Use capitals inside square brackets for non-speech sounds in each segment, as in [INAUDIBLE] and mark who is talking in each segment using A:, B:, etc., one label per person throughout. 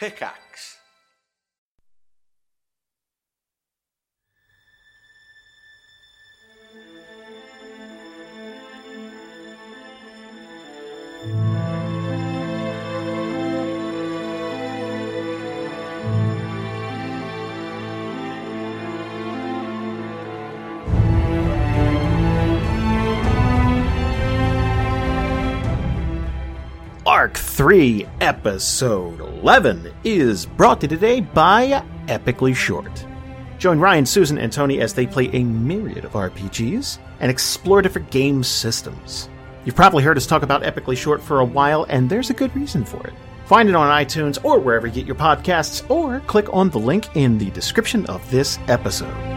A: Pickaxe.
B: Arc 3, Episode 11 is brought to you today by Epically Short. Join Ryan, Susan, and Tony as they play a myriad of RPGs and explore different game systems. You've probably heard us talk about Epically Short for a while, and there's a good reason for it. Find it on iTunes or wherever you get your podcasts, or click on the link in the description of this episode.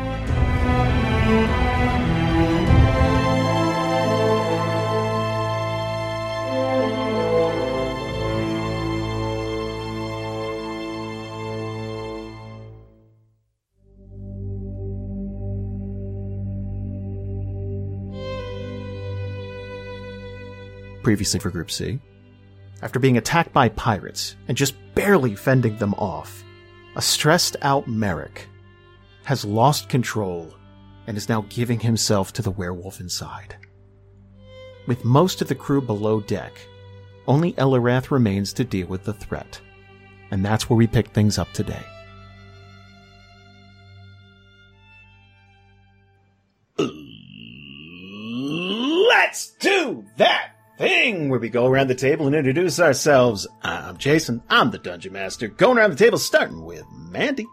B: Previously for Group C. After being attacked by pirates and just barely fending them off, a stressed out Marrek has lost control and is now giving himself to the werewolf inside. With most of the crew below deck, only Eliwrath remains to deal with the threat. And that's where we pick things up today. Let's do that thing where we go around the table and introduce ourselves. I'm Jason. I'm the Dungeon Master. Going around the table, starting with Mandy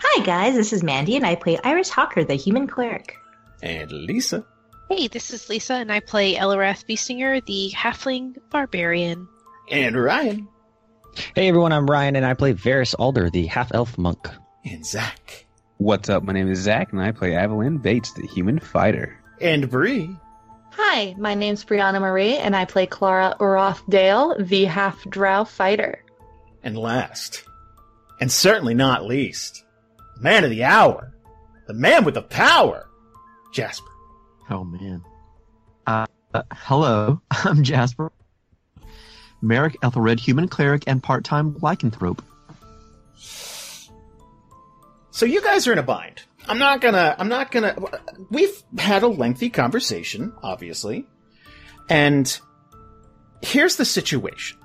C: Hi, guys. This is Mandy, and I play Iris Hawker, the human cleric.
B: and Lisa.
D: Hey, this is Lisa, and I play Eliwrath Beestinger, the halfling barbarian.
B: And Ryan.
E: Hey everyone, I'm Ryan and I play Variis Alder, the half elf monk.
B: And Zach.
F: What's up? My name is Zach, and I play Avalan Bates, the human fighter.
B: And Bri.
G: Hi, my name's Brianna Marie, and I play Klara Oroth Dale, the half drow fighter.
B: And last, and certainly not least, the man of the hour, the man with the power, Jasper.
H: Oh man. Uh, uh, hello, [LAUGHS] I'm Jasper. Marrek Ethelred, human cleric and part-time lycanthrope.
B: So you guys are in a bind. I'm not gonna, I'm not gonna, we've had a lengthy conversation, obviously. And here's the situation.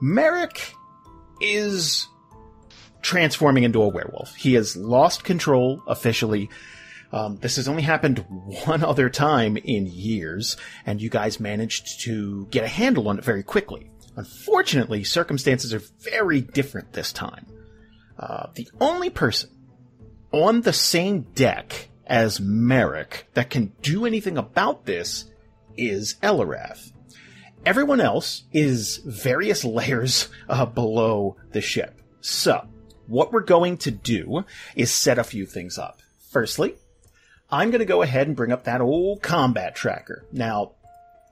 B: Marrek is transforming into a werewolf. He has lost control officially. Um, this has only happened one other time in years, and you guys managed to get a handle on it very quickly. Unfortunately, circumstances are very different this time. Uh, the only person on the same deck as Marrek that can do anything about this is Eliwrath. Everyone else is various [LAUGHS] layers uh, below the ship. So, what we're going to do is set a few things up. Firstly, I'm going to go ahead and bring up that old combat tracker. Now,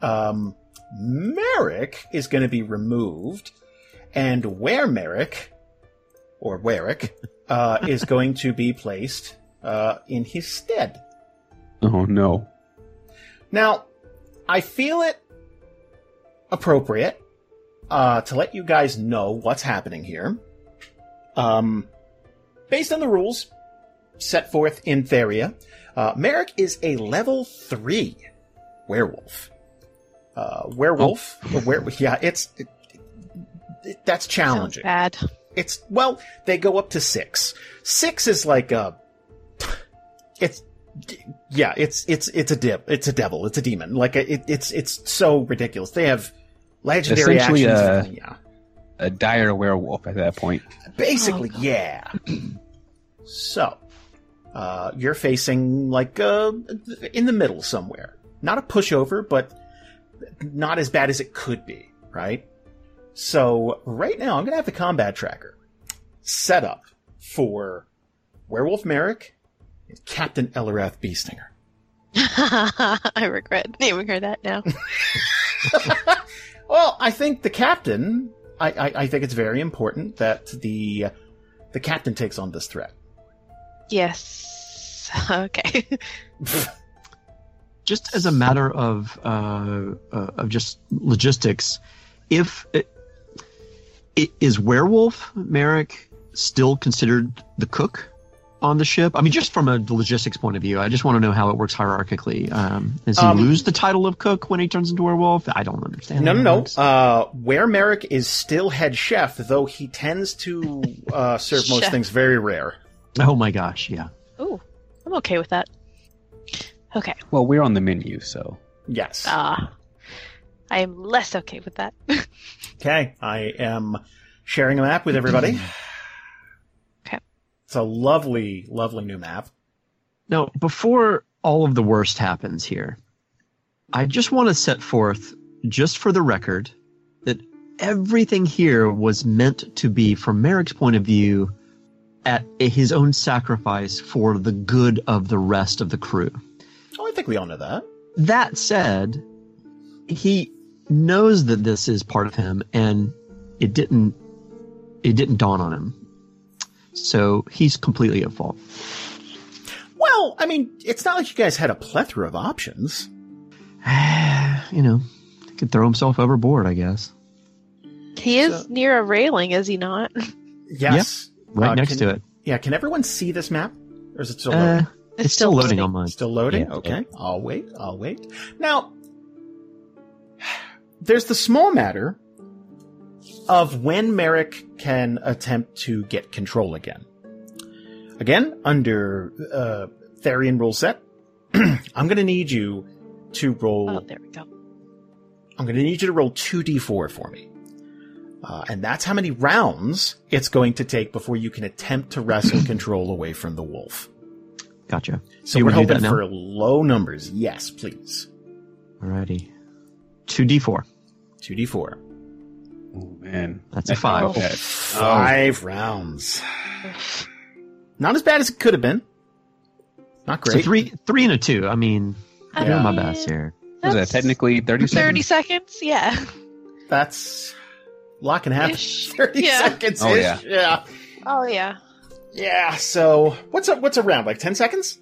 B: um, Marrek is going to be removed, and where Marrek, or Werrick, uh, is going to be placed uh, in his stead.
F: Oh no.
B: Now, I feel it appropriate uh, to let you guys know what's happening here. Um, based on the rules set forth in Theria, uh, Marrek is a level three werewolf. Uh, werewolf,
F: Oh.
B: were, yeah, it's it, it, that's
D: Sounds
B: challenging.
D: bad.
B: It's well, they go up to six. Six is like a, it's, yeah, it's it's it's a dip, it's a devil, it's a demon. Like it, it's it's so ridiculous. They have legendary
F: Essentially,
B: actions.
F: uh,
B: yeah,
F: A dire werewolf at that point.
B: basically, yeah. so, uh, you're facing like uh, in the middle somewhere. Not a pushover, but not as bad as it could be, right? So right now, I'm gonna have the combat tracker set up for Werewolf Marrek and Captain Eliwrath Beestinger. [LAUGHS]
D: I regret naming her that now. [LAUGHS]
B: Well, I think the captain. I, I, I think it's very important that the the captain takes on this threat.
D: yes. [LAUGHS] Okay.
H: Just as a matter of uh, uh, of just logistics, if i- is werewolf Marrek still considered the cook on the ship? I mean, just from a logistics point of view, I just want to know how it works hierarchically. Um, does he
B: Um,
H: lose the title of cook when he turns into werewolf? I don't understand.
B: No, no, no.
H: works.
B: Uh, where Marrek is still head chef, though he tends to uh, serve [LAUGHS] most things very rare.
H: oh my gosh, yeah.
D: Ooh, I'm okay with that. Okay.
F: Well, we're on the menu, so
B: Yes.
D: Ah. I am less okay with that. [LAUGHS]
B: Okay, I am sharing a map with everybody. [CLEARS THROAT]
D: Okay.
B: It's a lovely, lovely new map.
H: Now, before all of the worst happens here, I just want to set forth, just for the record, that everything here was meant to be, from Marrek's point of view, at his own sacrifice for the good of the rest of the crew.
B: Oh, I think we all know that.
H: That said, he knows that this is part of him, and it didn't. It didn't dawn on him. So he's completely at fault.
B: Well, I mean, it's not like you guys had a plethora of options. [SIGHS]
H: you know, he could throw himself overboard, I guess.
D: he is
B: So-
D: near a railing, is he not?
B: Yes.
H: Right
B: Uh,
H: next
B: can-
H: to it.
B: Yeah, can everyone see this map? Or is it still
H: Uh,
B: loading?
H: it's, still loading on mine.
B: Still loading?
F: Yeah.
B: Okay. I'll wait. I'll wait. Now, there's the small matter of when Marrek can attempt to get control again. Again, under uh, Therian rule set, [CLEARS THROAT] I'm going to need you to roll.
D: Oh, there we go.
B: I'm going to need you to roll 2d4 for me. Uh, and that's how many rounds it's going to take before you can attempt to wrestle [CLEARS THROAT] control away from the wolf.
H: Gotcha.
B: So
H: You
B: we're hoping
H: that
B: for low numbers. Yes, please.
H: Alrighty. 2d4.
B: 2d4.
F: oh man,
H: That's a five. [LAUGHS]
F: feel bad.
B: Five rounds. Not as bad as it could have been. Not great.
H: So
B: great.
H: three, three and a two. I mean, I'm
B: Yeah.
H: doing my best here.
F: Was that technically thirty seconds?
D: 30 seconds? Yeah.
B: That's lock and half.
D: Ish. [LAUGHS]
B: 30
D: Yeah.
B: seconds.
F: Oh, yeah.
B: yeah.
D: Oh, yeah.
B: Yeah. So what's a what's a round? Like ten seconds?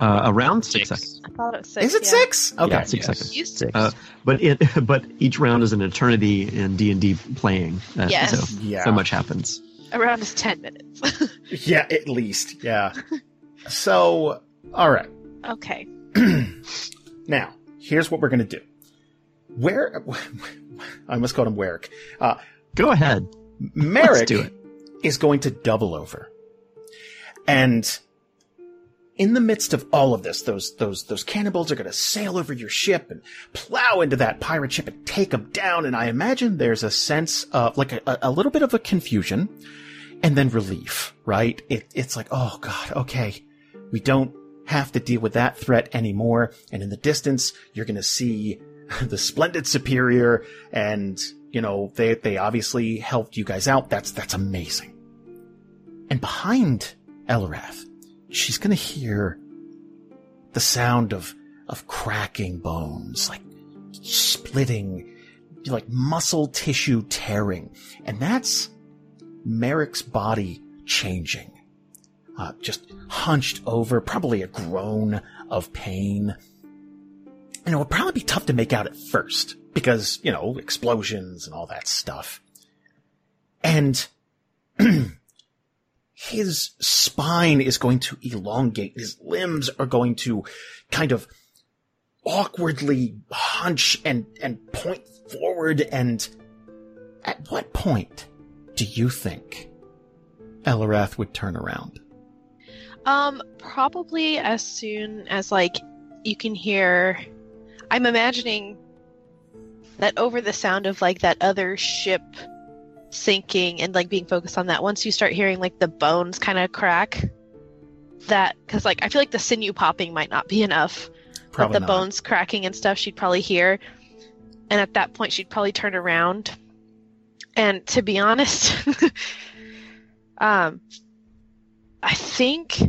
H: Uh, around six,
A: Six.
H: seconds.
D: I thought it was six.
B: Is it
D: yeah.
B: six? Okay.
H: Yeah, six
F: Yes.
H: seconds.
D: Used
E: Six.
H: Uh, But it, [LAUGHS] but each round is an eternity in D and D playing. Uh,
D: Yes.
H: So
B: Yeah.
H: so much happens.
D: Around is 10 minutes. [LAUGHS]
B: Yeah, at least. Yeah. so, all right.
D: okay. [CLEARS THROAT]
B: Now, here's what we're going to do. Where [LAUGHS] I must call him Werrick. Uh,
H: Go ahead.
B: Marrek
H: do it.
B: is going to double over. And in the midst of all of this, those those those cannonballs are going to sail over your ship and plow into that pirate ship and take them down. And I imagine there's a sense of like a, a little bit of a confusion and then relief, right? It, it's like, oh god, okay, we don't have to deal with that threat anymore. And in the distance, you're going to see [LAUGHS] the splendid superior and you know they they obviously helped you guys out that's that's amazing and behind elrath she's gonna hear the sound of of cracking bones like splitting like muscle tissue tearing. And that's Marrek's body changing. Uh, just hunched over probably a groan of pain. And it would probably be tough to make out at first because, you know, explosions and all that stuff. And [CLEARS THROAT] his spine is going to elongate. His limbs are going to kind of awkwardly hunch and, and point forward. And at what point do you think Eliwrath would turn around?
D: Um, probably as soon as like you can hear. I'm imagining that over the sound of like that other ship sinking and like being focused on that. Once you start hearing like the bones kind of crack, that because like I feel like the sinew popping might not be enough,
B: Probably
D: but the
B: not.
D: bones cracking and stuff she'd probably hear, and at that point she'd probably turn around. And to be honest, [LAUGHS] um, I think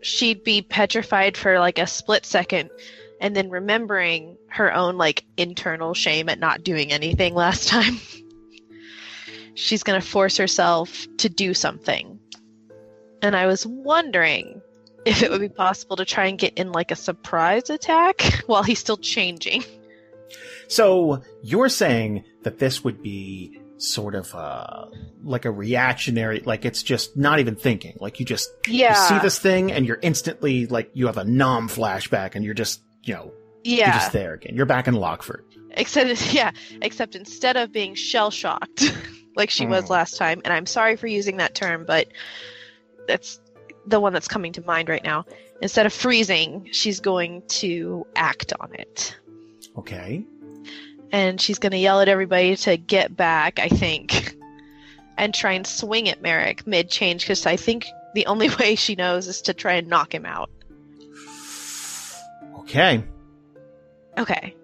D: she'd be petrified for like a split second and then remembering her own like internal shame at not doing anything last [LAUGHS] time she's going to force herself to do something and i was wondering if it would be possible to try and get in like a surprise attack [LAUGHS] while he's still changing
B: So you're saying that this would be sort of uh, like a reactionary, like it's just not even thinking. Like you just
D: Yeah.
B: you see this thing and you're instantly like you have a nom flashback and you're just you know
D: yeah you're
B: just there again. You're back in Lockford.
D: Except, [LAUGHS] yeah, except instead of being shell shocked [LAUGHS] like she was
B: Mm.
D: last time, and I'm sorry for using that term, but that's the one that's coming to mind right now. Instead of freezing, she's going to act on it.
B: Okay.
D: And she's going to yell at everybody to get back, I think, and try and swing at Marrek mid change because I think the only [LAUGHS] way she knows is to try and knock him out.
B: Okay.
D: Okay.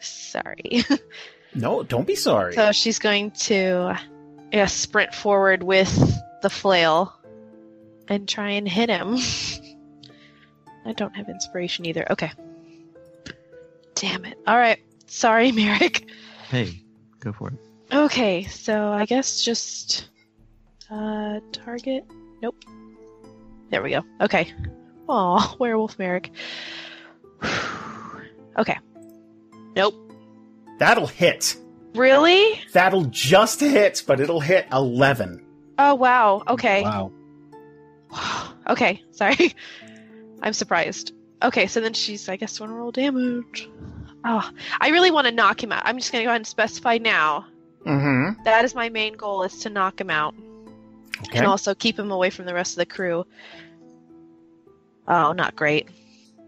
D: Sorry. [LAUGHS]
B: No, don't be sorry.
D: So she's going to yeah, sprint forward with the flail and try and hit him. [LAUGHS] I don't have inspiration either. Okay. Damn it. All right. Sorry, [LAUGHS] Marrek.
H: Hey, go for it.
D: Okay, so I guess just uh target. Nope. There we go. Okay. Aw, [LAUGHS] werewolf Marrek. [SIGHS] okay. Nope.
B: That'll hit.
D: Really?
B: That'll just hit, but it'll hit 11.
D: Oh wow. Okay.
F: Wow. [SIGHS]
D: okay, sorry. [LAUGHS] I'm surprised. Okay, so then she's, I guess, want to roll damage. Oh, I really want to knock him out. I'm just going to go ahead and specify now.
B: Mm-hmm.
D: That is my main goal, is to knock him out.
B: Okay.
D: And also keep him away from the rest of the crew. Oh, not great.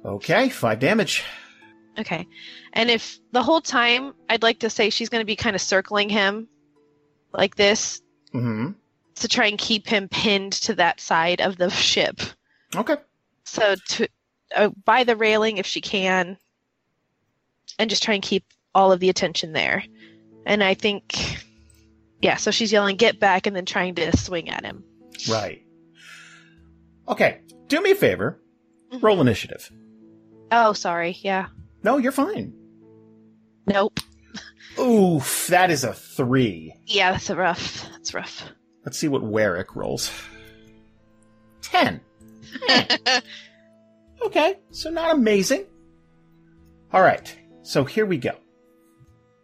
B: Okay, five damage.
D: Okay. And if the whole time, I'd like to say she's going to be kind of circling him like this
B: Mm-hmm.
D: to try and keep him pinned to that side of the ship.
B: Okay.
D: So to uh, by the railing if she can, and just try and keep all of the attention there. And I think, yeah. So she's yelling, "Get back!" and then trying to swing at him.
B: Right. Okay. Do me a favor.
D: Mhm.
B: Roll initiative.
D: Oh, sorry. Yeah.
B: No, you're fine.
D: Nope.
B: Oof, that is a three.
D: Yeah, that's a rough. That's rough.
B: Let's see what Warwick rolls. Ten. [LAUGHS] Okay, so not amazing. All right, so here we go.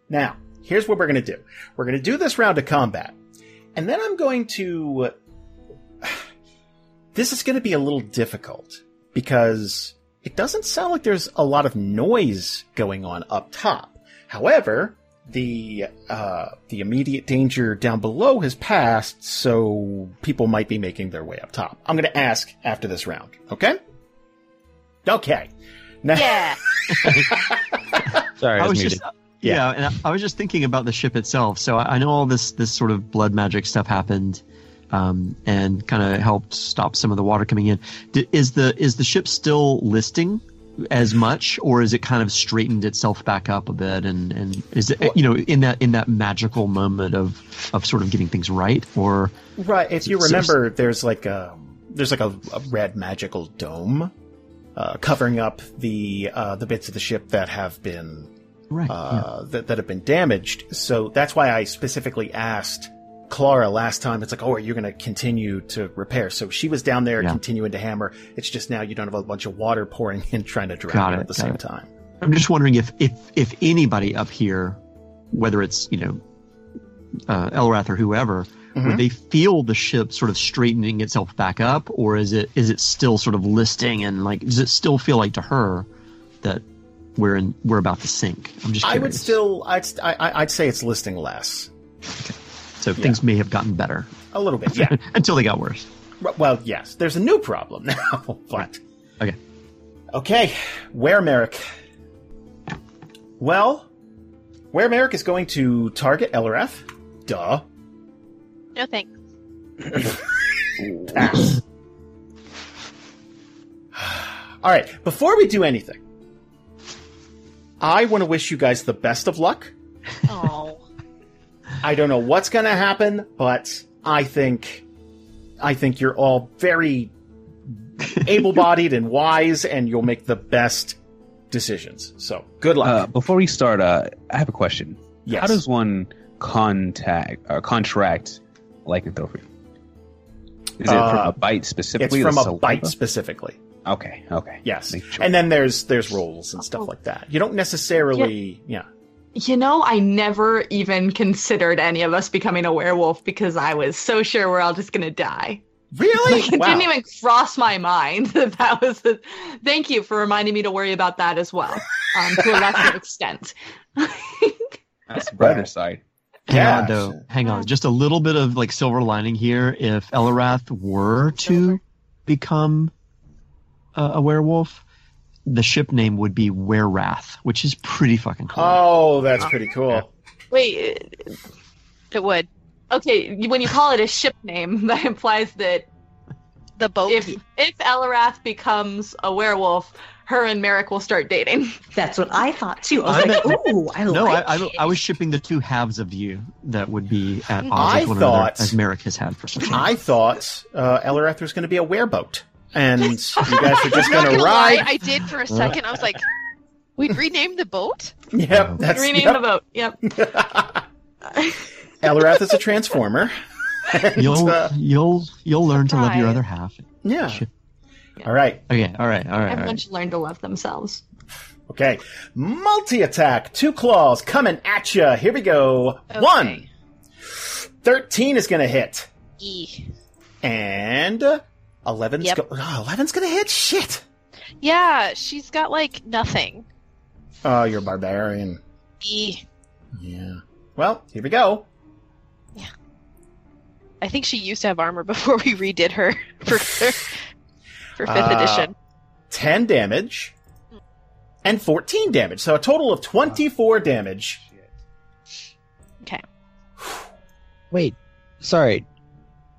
B: Now, here's what we're going to do. We're going to do this round of combat, and then I'm going to. [SIGHS] This is going to be a little difficult because it doesn't sound like there's a lot of noise going on up top. However, the uh, the immediate danger down below has passed, so people might be making their way up top. I'm going to ask after this round. Okay. Okay. Now,
D: yeah. [LAUGHS]
E: Sorry, I
H: I
E: was,
H: was
E: muted.
H: just yeah, and I, I was just thinking about the ship itself. So I, I know all this this sort of blood magic stuff happened, um, and kind of helped stop some of the water coming in. D- is the is the ship still listing as much, or is it kind of straightened itself back up a bit? And and is it you know in that in that magical moment of of sort of getting things right, or
B: right. If you remember, there's like a there's like a, a red magical dome uh, covering up the uh, the bits of the ship that have been
H: right?
B: uh, that, that have been damaged. So that's why I specifically asked Klara last time. It's like, oh, you're you going to continue to repair? So she was down there
H: Yeah.
B: continuing to hammer. It's just now you don't have a bunch of water pouring in trying to drown
H: it,
B: at the same
H: it.
B: time.
H: I'm just wondering if if if anybody up here, whether it's you know, uh, Elrath or whoever,
B: Mhm.
H: would they feel the ship sort of straightening itself back up, or is it is it still sort of listing and like does it still feel like to her that we're in we're about to sink? I'm just
B: I would still, I'd, I, I- I'd say it's listing less.
H: So things may have gotten better
B: A little bit, yeah. [LAUGHS]
H: until they got worse.
B: well, yes, there's a new problem [LAUGHS] now, but.
H: Okay.
B: Okay, where Marrek? Well, where Marrek is going to target Elrath. Duh.
D: No thanks. [LAUGHS]
B: Pass. All right, before we do anything, I want to wish you guys the best of luck.
D: Oh.
B: I don't know what's going to happen, but I think I think you're all very [LAUGHS] able-bodied and wise and you'll make the best decisions. So, good luck.
F: Uh, before we start, uh, I have a question.
B: yes.
F: How does one contact or contract lycanthropy? Is it from
B: Uh,
F: a bite specifically?
B: it's
F: from
B: a
F: saliva?
B: bite specifically.
F: Okay, okay.
B: Yes.
F: Sure.
B: And then there's there's rules and stuff like that. You don't necessarily, yeah.
G: You know, I never even considered any of us becoming a werewolf because I was so sure we're all just gonna die.
B: Really?
G: Like, it
B: wow.
G: didn't even cross my mind [LAUGHS] that that was the. Thank you for reminding me to worry about that as well, um, to a lesser [LAUGHS] extent. [LAUGHS]
F: That's the brighter side.
H: Hang
B: Yeah.
H: on, though. Hang on. Just a little bit of like silver lining here. If Eliwrath were to become a, a werewolf, the ship name would be Werewrath, which is pretty fucking cool.
B: Oh, that's pretty cool.
G: Wait,
D: It would.
G: okay. When you call it a ship name, [LAUGHS] that implies that
D: The boat.
G: if if Eliwrath becomes a werewolf, her and Marrek will start dating.
C: That's what I thought too. I was
H: I
C: like,
H: meant-
C: ooh, I
H: no,
C: like
H: I, I. I was shipping the two halves of you that would be at odds
B: I
H: with one
B: thought-
H: another, as Marrek has had for some time.
B: I thought uh, Eliwrath was going to be a wereboat, and [LAUGHS] you guys are just going to
D: gonna lie,
B: ride.
D: I did for a second. I was like, we'd rename the boat?
B: Yep, that's
G: Rename
B: yep.
G: the boat. Yep. [LAUGHS]
B: Eliwrath is a transformer. [LAUGHS] And,
H: You'll
B: uh,
H: you'll you'll learn to love your other half.
B: yeah.
H: Ship.
B: All right.
H: Okay, all right, all right. All
G: Everyone
H: right.
G: should learn to love themselves.
B: Okay. Multi attack. Two claws coming at you. Here we go. One. 13 is going to hit.
D: E.
B: And 11's
D: Yep.
B: go- oh, 11's going to hit. Shit.
D: Yeah, she's got like nothing.
B: Oh, you're a barbarian.
D: E.
B: Yeah. Well, here we go. Yeah.
D: I think she used to have armor [LAUGHS] before we redid her [LAUGHS] for for fifth
B: Uh,
D: edition.
B: 10 damage and 14 damage. So a total of 24 damage.
D: Okay.
E: Wait, sorry.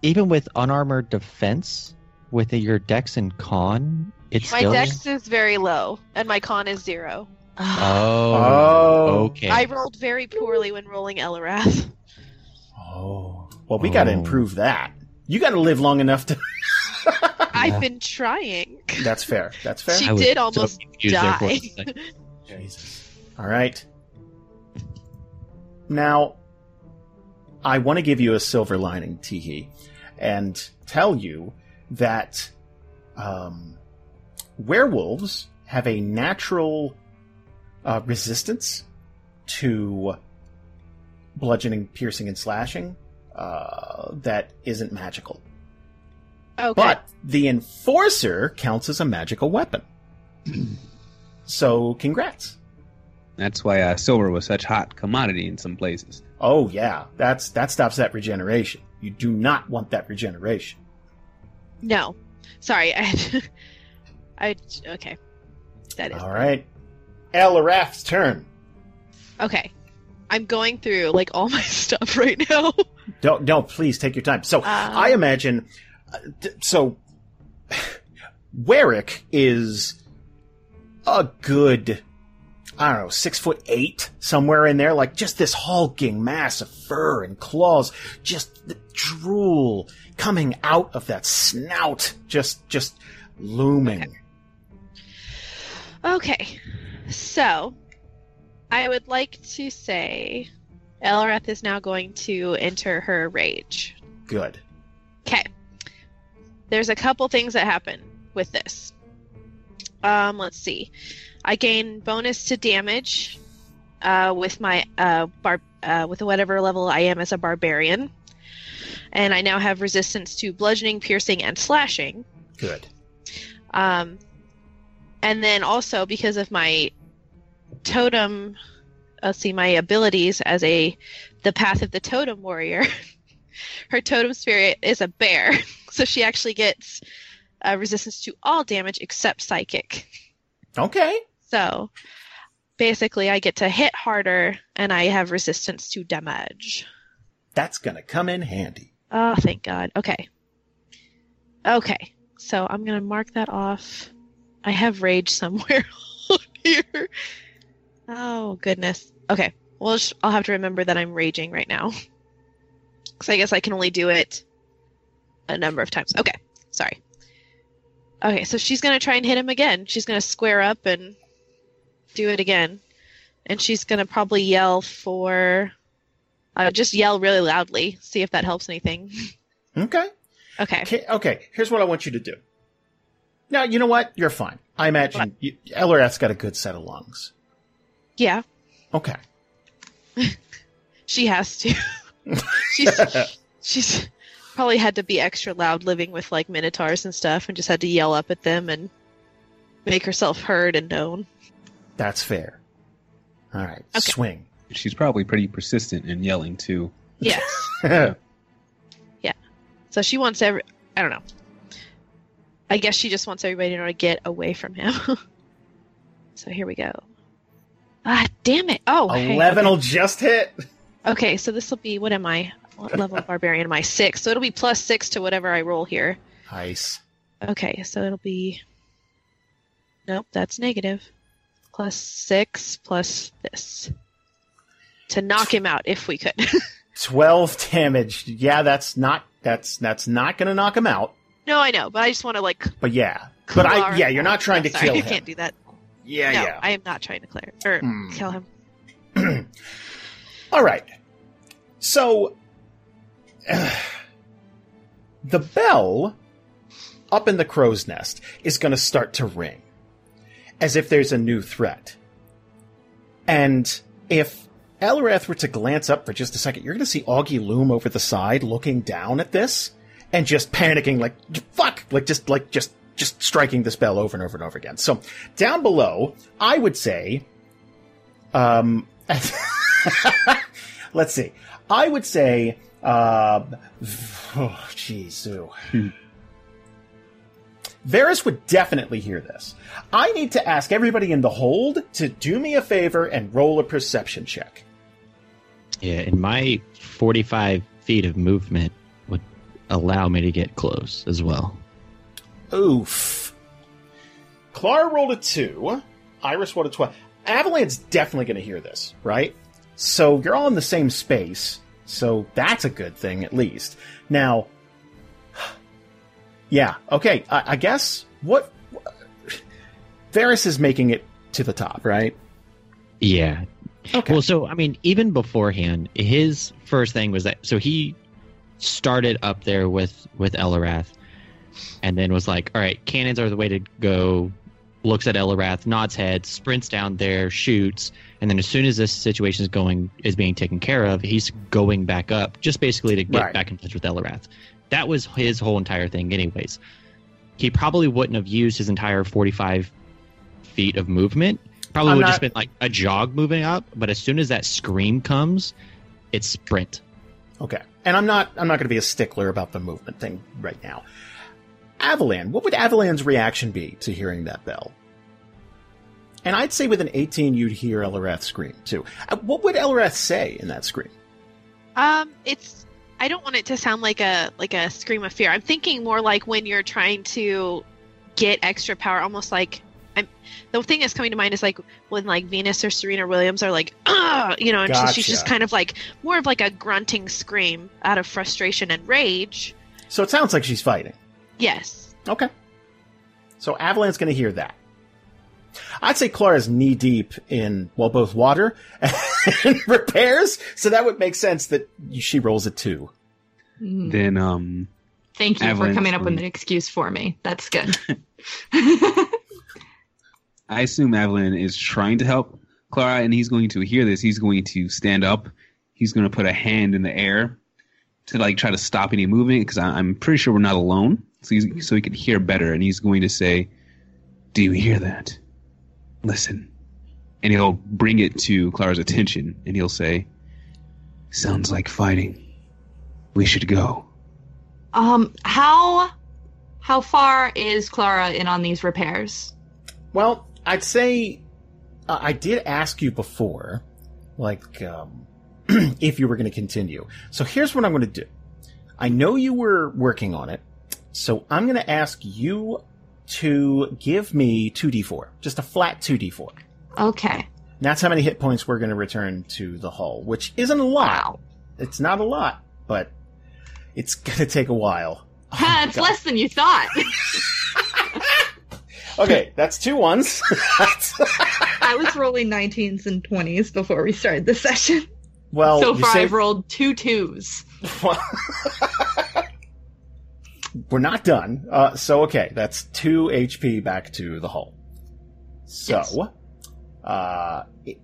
E: Even with unarmored defense, with your dex and con, it's
D: My
E: still.
D: dex is very low, and my con is zero.
E: Oh.
B: Oh.
E: Okay.
D: I rolled very poorly when rolling Eliwrath.
B: Oh. Well, we got to
E: Oh.
B: improve that. You got to live long enough to. [LAUGHS]
D: I've been trying.
B: That's fair. That's fair.
D: She
E: I
D: did almost
E: confused there for a
D: die. [LAUGHS]
B: Jesus. All right. Now, I want to give you a silver lining, Teehee, and tell you that um, werewolves have a natural uh, resistance to bludgeoning, piercing, and slashing uh, that isn't magical.
D: Okay.
B: But the enforcer counts as a magical weapon. [CLEARS THROAT] so, congrats.
F: That's why uh, silver was such hot commodity in some places.
B: Oh yeah, that's that stops that regeneration. You do not want that regeneration.
D: No, sorry. [LAUGHS] I, I okay. That is
B: All right, Eliwrath's turn.
D: okay. I'm going through like all [LAUGHS] my stuff right now.
B: Don't don't please take your time. So
D: Um,
B: I imagine, uh, so [SIGHS] Warwick is a good, I don't know, six foot eight somewhere in there, like just this hulking mass of fur and claws, just the drool coming out of that snout, just just looming.
D: Okay, so I would like to say Elrath is now going to enter her rage.
B: Good.
D: Okay. There's a couple things that happen with this. Um, let's see. I gain bonus to damage uh, with my uh, bar- uh, with whatever level I am as a barbarian, and I now have resistance to bludgeoning, piercing, and slashing.
B: Good.
D: Um, and then also because of my totem, let's see, my abilities as a the path of the totem warrior. [LAUGHS] her totem spirit is a bear, [LAUGHS] so she actually gets uh, resistance to all damage except psychic.
B: Okay.
D: So basically, I get to hit harder, and I have resistance to damage.
B: That's gonna come in handy.
D: Oh, thank God. Okay. Okay. So I'm going to mark that off. I have rage somewhere [LAUGHS] on here. Oh, goodness. Okay. Well, I'll have to remember that I'm raging right now. [LAUGHS] Because I guess I can only do it a number of times. Okay. Sorry. Okay, so she's going to try and hit him again. She's going to square up and do it again. And she's going to probably yell for. Uh, just yell really loudly. See if that helps anything.
B: Okay.
D: Okay.
B: Okay, okay, here's what I want you to do. Now, you know what? You're fine. I imagine you, Eliwrath's got a good set of lungs.
D: Yeah.
B: Okay. [LAUGHS]
D: She has to. [LAUGHS] she's [LAUGHS] she's probably had to be extra loud living with like minotaurs and stuff, and just had to yell up at them and make herself heard and known.
B: That's fair. All right,
D: Okay.
B: swing.
F: She's probably pretty persistent in yelling too.
D: Yes. [LAUGHS] Yeah. So she wants every. I don't know. I guess she just wants everybody to know to get away from him. [LAUGHS] so here we go. Ah, damn it! Oh, hey,
B: Eleven
D: okay.
B: will just hit.
D: Okay, so this will be what am I? What level of [LAUGHS] barbarian am I? Six. So it'll be plus six to whatever I roll here.
B: Nice.
D: Okay, so it'll be. Nope, that's negative. Plus six plus this. To knock him out if we could. [LAUGHS]
B: Twelve damage. Yeah, that's not that's that's not going to knock him out.
D: no, I know, but I just want to like.
B: But yeah, but I yeah, you're not trying to
D: sorry,
B: kill
D: I
B: him.
D: can't do that.
B: Yeah,
D: no,
B: yeah.
D: I am not trying to clear or
B: Hmm.
D: kill him. [CLEARS THROAT]
B: All right. So [SIGHS] the bell up in the crow's nest is going to start to ring as if there's a new threat. And if Elrath were to glance up for just a second, you're going to see Augie loom over the side looking down at this and just panicking like fuck, like just like just just striking this bell over and over and over again. So down below, I would say um [LAUGHS] let's see. I would say, uh, [SIGHS] oh, jeez, ooh. Variis would definitely hear this. I need to ask everybody in the hold to do me a favor and roll a perception check.
E: Yeah, and my 45 feet of movement would allow me to get close as well.
B: Oof. Klara rolled a two. Iris rolled a twelve. Avalanche's definitely going to hear this, right? So you're all in the same space. So that's a good thing, at least. Now, yeah, okay. I, I guess what Variis is making it to the top, right?
E: Yeah.
B: Okay.
E: Well, so I mean, even beforehand, his first thing was that so he started up there with with Eliwrath, and then was like, "All right, cannons are the way to go." Looks at Eliwrath, nods head, sprints down there, shoots, and then as soon as this situation is going is being taken care of, he's going back up, just basically to get
B: Right.
E: back in touch with Eliwrath. That was his whole entire thing, anyways. He probably wouldn't have used his entire forty-five feet of movement. Probably
B: I'm
E: would
B: not-
E: have just been like a jog moving up, but as soon as that scream comes, it's sprint.
B: Okay. And I'm not I'm not going to be a stickler about the movement thing right now. Avalan, what would Avalan's reaction be to hearing that bell? And I'd say with an 18 you'd hear Eliwrath scream too. Uh, What would Eliwrath say in that scream?
D: Um, it's. I don't want it to sound like a like a scream of fear. I'm thinking more like when you're trying to get extra power, almost like. I'm, the thing that's coming to mind is like when like Venus or Serena Williams are like, Ugh! you know, and she's, she's just kind of like more of like a grunting scream out of frustration and rage.
B: So it sounds like she's fighting.
D: Yes.
B: Okay. So Avalan's going to hear that. I'd say Klara's knee deep in, well, both water [LAUGHS] [LAUGHS] and repairs, so that would make sense that she rolls a two.
G: Mm.
F: Then um
G: Thank you
F: Avalanche
G: for coming up with an excuse for me. That's good. [LAUGHS] [LAUGHS]
F: I assume Avalan is trying to help Klara, and he's going to hear this. He's going to stand up. He's going to put a hand in the air to like try to stop any movement because I'm pretty sure we're not alone. So he's, so he can hear better, and he's going to say, "Do you hear that? Listen." And he'll bring it to Klara's attention, and he'll say, "Sounds like fighting. We should go."
G: um, how how far is Klara in on these repairs?
B: Well, I'd say uh, I did ask you before, like, um, [CLEARS THROAT] if you were going to continue. So here's what I'm going to do. I know you were working on it, so I'm going to ask you to give me 2d4, just a flat 2d4.
G: Okay.
B: That's how many hit points we're going to return to the hull, which isn't a lot. It's not a lot, but it's [LAUGHS] going to take a while. [LAUGHS] Oh
G: it's
B: God.
G: less than you thought. [LAUGHS]
B: Okay, that's two ones.
G: I was rolling 19s and 20s before we started the session.
B: well,
G: so far,
B: saved-
G: I've rolled two twos.
B: We're not done. Uh, so okay, that's two HP back to the hull. So,
G: Yes.
B: Uh, it,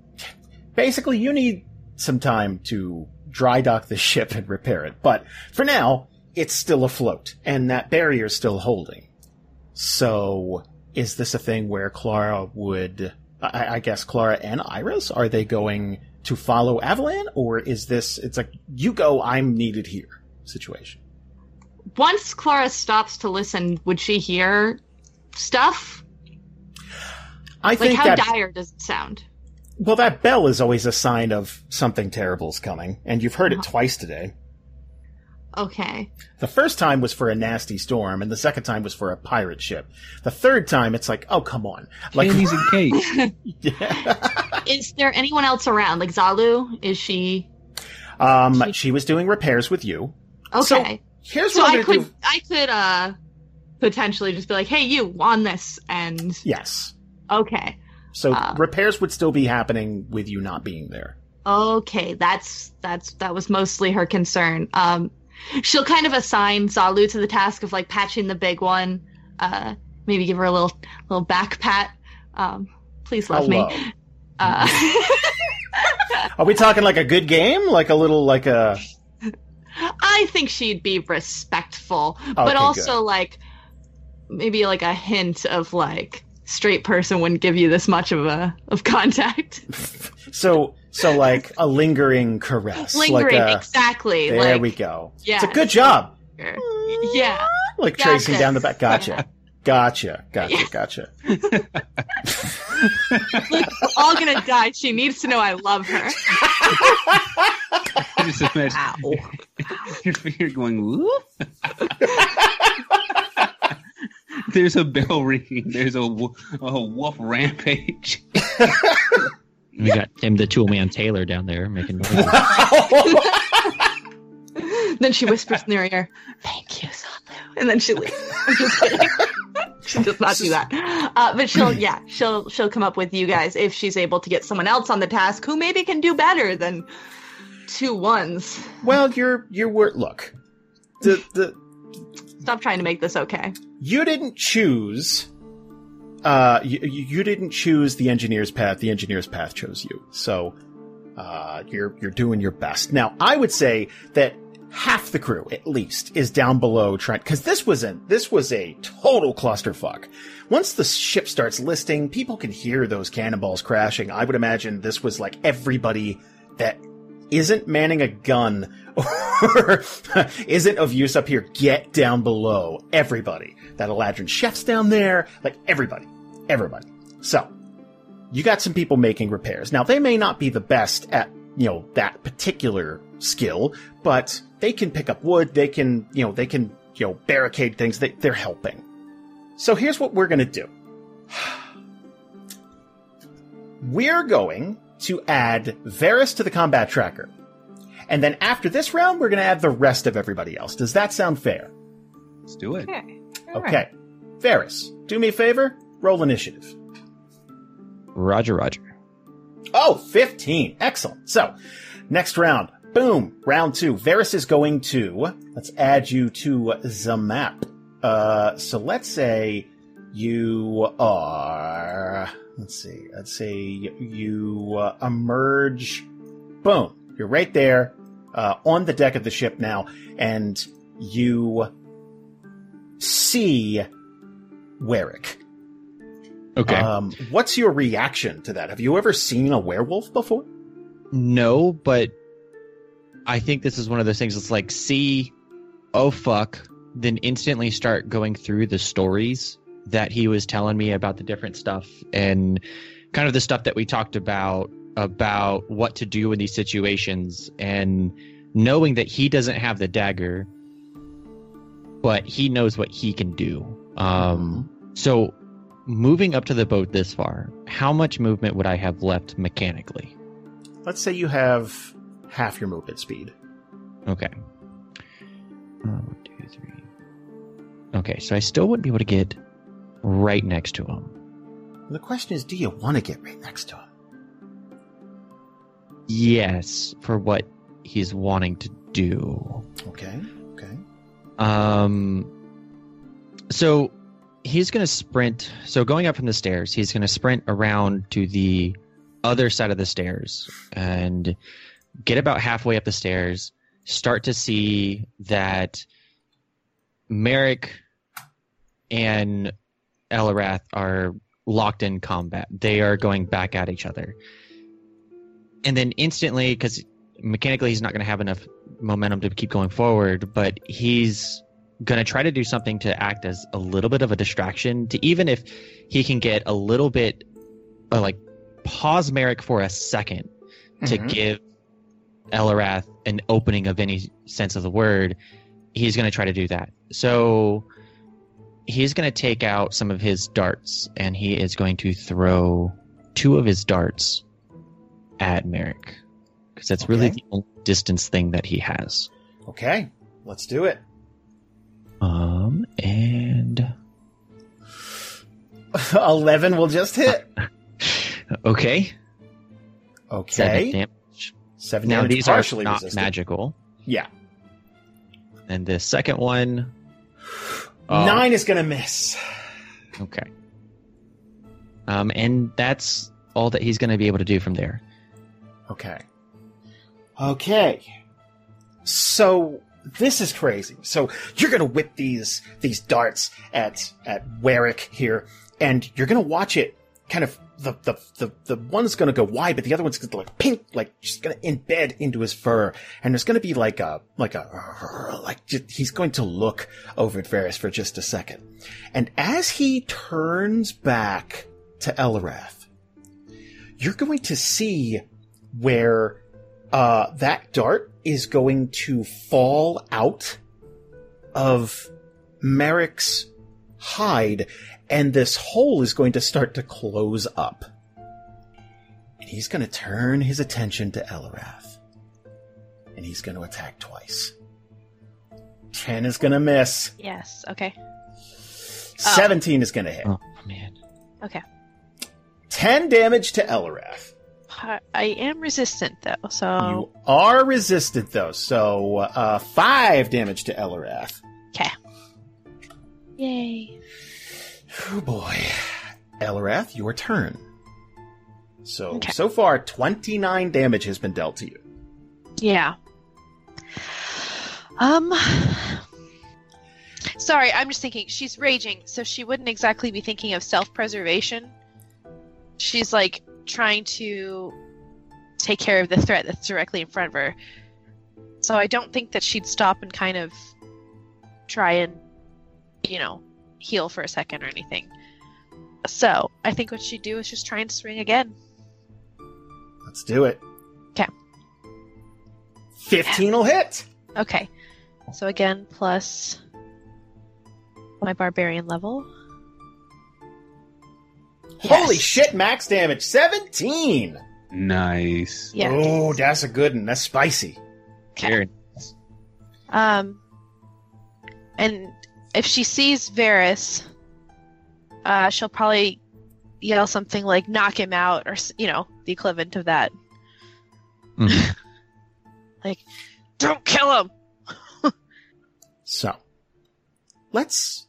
B: basically, you need some time to dry dock the [LAUGHS] ship and repair it. But for now, it's still afloat, and that barrier's still holding. So, is this a thing where Klara would, I, I guess Klara and Iris, are they going to follow Avalan, or is this, it's like, you go, I'm needed here situation?
G: Once Klara stops to listen, would she hear stuff?
B: I
G: Like,
B: think
G: how
B: that,
G: dire does it sound?
B: well, that bell is always a sign of something terrible is coming, and you've heard it
G: Uh-huh.
B: twice today.
G: Okay.
B: The first time was for a nasty storm, and the second time was for a pirate ship. The third time, it's like, oh, come on. Like,
F: Candies and [LAUGHS] cake.
B: yeah.
G: Is there anyone else around? Like Zalu? Is she
B: um, she was doing repairs with you. So,
G: okay?
B: Here's
G: So,
B: what I'm
G: I
B: gonna
G: could
B: do.
G: I could uh potentially just be like, "Hey, you on this?" And
B: Yes.
G: Okay,
B: So
G: Uh,
B: repairs would still be happening with you not being there.
G: okay, that's that's that was mostly her concern. Um, she'll kind of assign Zalu to the task of like patching the big one. Uh, maybe give her a little little back pat. Um, please love
B: Hello.
G: me. Uh, [LAUGHS]
B: Are we talking like a good game? Like a little, like a.
G: I think she'd be respectful,
B: Okay,
G: but also like maybe like a hint of like straight person wouldn't give you this much of a of contact. [LAUGHS]
B: So, so like a lingering caress.
G: Lingering,
B: Like a,
G: exactly.
B: there
G: like,
B: we go.
G: Yeah.
B: It's a good job.
G: Yeah.
B: Like
G: Got
B: tracing down the back. Gotcha. Gotcha. Gotcha. Gotcha.
G: All gonna die. She needs to know I love her.
F: I just imagine your finger going, whoop. [LAUGHS] [LAUGHS] There's a bell ringing. There's a, a wolf rampage. [LAUGHS]
E: We got Tim the Tool Man Taylor down there making noises. [LAUGHS]
G: then she whispers in their ear, "Thank you, Zalu," and then she leaves. I'm just kidding. she does not do that. Uh, but she'll, yeah, she'll she'll come up with you guys if she's able to get someone else on the task who maybe can do better than two ones.
B: well, you're, you're, wor- look. The, the,
G: Stop trying to make this okay.
B: You didn't choose uh you, you didn't choose the engineer's path. The engineer's path chose you. So uh you're you're doing your best. Now i would say that half the crew at least is down below trying because this wasn't this was a total clusterfuck. Once the ship starts listing people can hear those cannonballs crashing. I would imagine this was like everybody that isn't manning a gun or [LAUGHS] isn't of use up here, get down below. Everybody. That Eladrin chef's down there. Like everybody. Everybody. So, you got some people making repairs. Now, they may not be the best at, you know, that particular skill, but they can pick up wood. They can, you know, they can, you know, barricade things. They, they're helping. So here's what we're gonna do. [SIGHS] We're going to add Variis to the combat tracker. And then after this round, we're going to add the rest of everybody else. Does that sound fair?
F: Let's do it.
C: Okay. All right.
B: Okay. Variis, do me a favor. Roll initiative.
E: Roger, Roger.
B: Oh, 15. Excellent. So, next round. Boom. Round two. Variis is going to, let's add you to the map. Uh, so let's say you are, let's see, let's say you uh, emerge. Boom. You're right there, uh, on the deck of the ship now, and you see Warwick.
E: Okay.
B: Um, what's your reaction to that? Have you ever seen a werewolf before?
E: no, but I think this is one of those things that's like, see, oh fuck, then instantly start going through the stories that he was telling me about the different stuff and kind of the stuff that we talked about about what to do in these situations and knowing that he doesn't have the dagger but he knows what he can do um so moving up to the boat this far how much movement would i have left mechanically
B: Let's say you have half your movement speed.
E: Okay. One, two, three. Okay, so I still wouldn't be able to get right next to him.
B: The question is, do you want to get right next to him?
E: Yes, for what he's wanting to do.
B: Okay. Okay.
E: Um, so he's going to sprint. So going up from the stairs, he's going to sprint around to the other side of the stairs and get about halfway up the stairs, start to see that Marrek and Eliwrath are locked in combat. They are going back at each other. And then instantly, because mechanically he's not going to have enough momentum to keep going forward, but he's going to try to do something to act as a little bit of a distraction to even if he can get a little bit uh, like pause Marrek for a 2nd to
B: Mhm.
E: give Eliwrath an opening of any sense of the word, he's going to try to do that. So he's going to take out some of his darts and he is going to throw two of his darts at Marrek because that's really the only distance thing that he has.
B: Okay, let's do it.
E: Um, and [LAUGHS]
B: 11 will just hit. [LAUGHS]
E: okay, Okay. seven
B: Okay.
E: damage.
B: Seven
E: Now
B: damage
E: these are
B: partially
E: not
B: resistant.
E: magical,
B: Yeah.
E: and the second one. Oh,
B: Nine is going to miss.
E: Okay. Um, and that's all that he's going to be able to do from there.
B: Okay. Okay. So this is crazy. So you're gonna whip these these darts at at Warwick here, and you're gonna watch it kind of the the the, the one's gonna go wide, but the other one's gonna like pink, like just gonna embed into his fur, and there's gonna be like a like a like just, he's going to look over at Variis for just a second, and as he turns back to Eliwrath, you're going to see where uh, that dart is going to fall out of Marrek's hide, and this hole is going to start to close up. And he's going to turn his attention to Eliwrath. And he's going to attack twice. 10 is going to miss.
D: Yes. Okay.
B: 17 is going to hit.
E: Oh man. Okay.
B: 10 damage to Eliwrath.
D: I I am resistant though, so
B: You are resistant though, so uh, 5 damage to Eliwrath.
D: Yay.
B: Oh boy. Eliwrath, your turn. So,
D: Okay.
B: so far, 29 damage has been dealt to you.
D: Yeah. Um. Sorry, I'm just thinking she's raging, so she wouldn't exactly be thinking of self-preservation. She's like trying to take care of the threat that's directly in front of her. So I don't think that she'd stop and kind of try and, you know, heal for a second or anything. So I think what she'd do is just try and swing again.
B: Let's do it.
D: Okay.
B: 15 will hit.
D: Okay. So again, plus my barbarian level.
B: Holy
D: Yes.
B: shit, max damage. 17.
F: Nice.
D: Yeah.
B: Oh, that's a good one. That's spicy.
E: Very
D: Um, and if she sees Variis, uh, she'll probably yell something like "knock him out" or you know the equivalent of that.
E: Mhm. [LAUGHS]
D: Like, don't kill him. [LAUGHS]
B: So, let's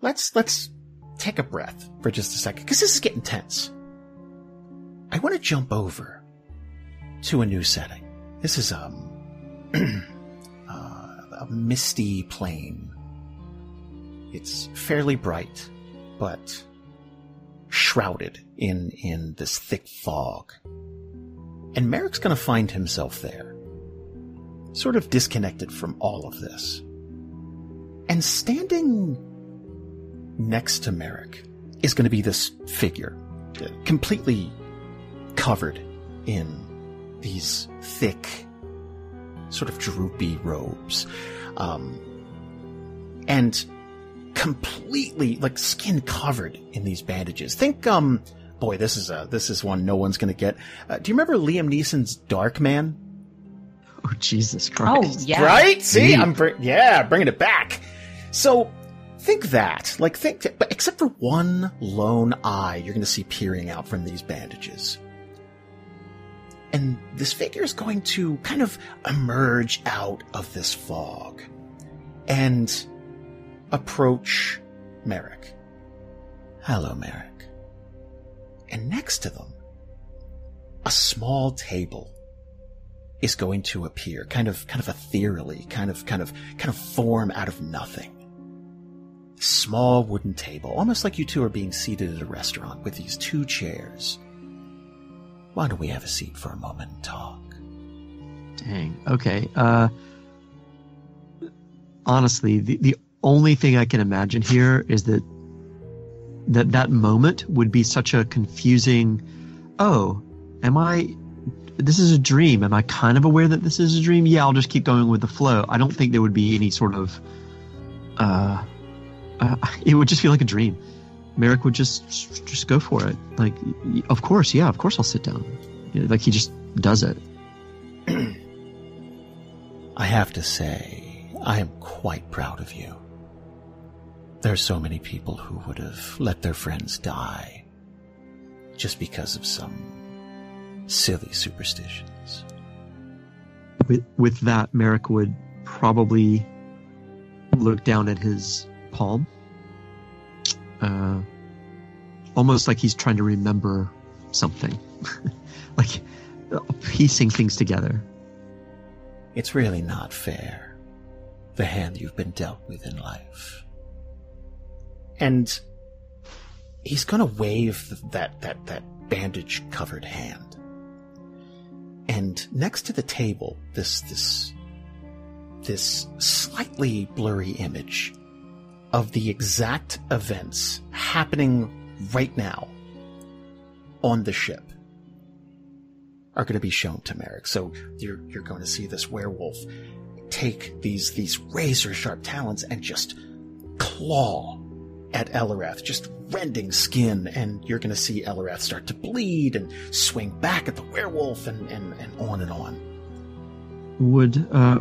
B: let's let's take a breath for just a second because this is getting tense. I want to jump over to a new setting. This is um [CLEARS THROAT] a misty plain. It's fairly bright, but shrouded in in this thick fog. And Marrek's going to find himself there sort of disconnected from all of this. And standing next to Merrick is going to be this figure, completely covered in these thick, sort of droopy robes. Um, and completely, like, skin covered in these bandages. Think, um, boy, this is a, this is one no one's going to get. Uh, do you remember Liam Neeson's Darkman?
H: Oh, Jesus Christ!
C: Oh, yeah.
B: Right? See,
F: Neat.
B: I'm br- yeah, bringing it back. So think that, like think, that, but except for one lone eye, you're going to see peering out from these bandages, and this figure is going to kind of emerge out of this fog and approach Marrek. Hello, Marrek. And next to them, a small table is going to appear, kind of, kind of ethereally, kind of, kind of, kind of form out of nothing. Small wooden table, almost like you two are being seated at a restaurant with these two chairs. Why don't we have a seat for a moment and talk?
H: Dang. Okay. Uh, honestly, the, the only thing I can imagine here is that that that moment would be such a confusing. Oh, am I? This is a dream. Am I kind of aware that this is a dream? Yeah, I'll just keep going with the flow. I don't think there would be any sort of. Uh, uh, it would just feel like a dream. Marrek would just just go for it. Like, of course, yeah, of course I'll sit down. Like he just does it. [CLEARS THROAT]
B: I have to say, I am quite proud of you. There are so many people who would have let their friends die just because of some silly superstitions.
H: with with that, Marrek would probably look down at his palm, uh, almost like he's trying to remember something, [LAUGHS] like uh, piecing things together.
B: It's really not fair, the hand you've been dealt with in life. And he's gonna wave that, that, that bandage covered hand. And next to the table, this, this, this slightly blurry image of the exact events happening right now on the ship are going to be shown to Marrek. So you're you're going to see this werewolf take these these razor sharp talons and just claw at Eliwrath, just rending skin, and you're going to see Eliwrath start to bleed and swing back at the werewolf, and and, and on and on.
H: Would uh,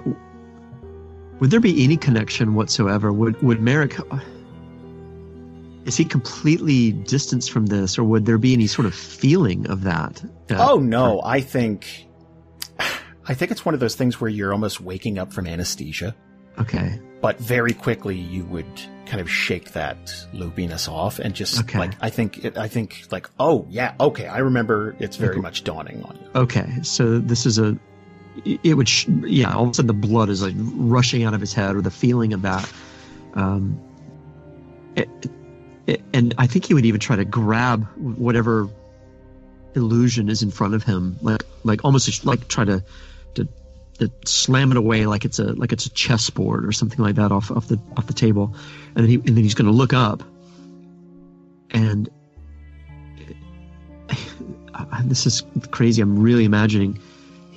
H: would there be any connection whatsoever? Would would Marrek? Is he completely distanced from this, or would there be any sort of feeling of that? uh,
B: oh no, I think. I think it's one of those things where you're almost waking up from anesthesia.
H: Okay.
B: but very quickly you would kind of shake that lobiness off and just
H: Okay.
B: like I think it, I think like oh yeah okay I remember it's very much dawning on you.
H: Okay, so this is a. It would, sh- yeah. All of a sudden, the blood is like rushing out of his head, or the feeling of that. Um, it, it, and I think he would even try to grab whatever illusion is in front of him, like, like almost like try to, to, to slam it away, like it's a, like it's a chessboard or something like that off, off the, off the table, and then he, and then he's going to look up, and [SIGHS] this is crazy. I'm really imagining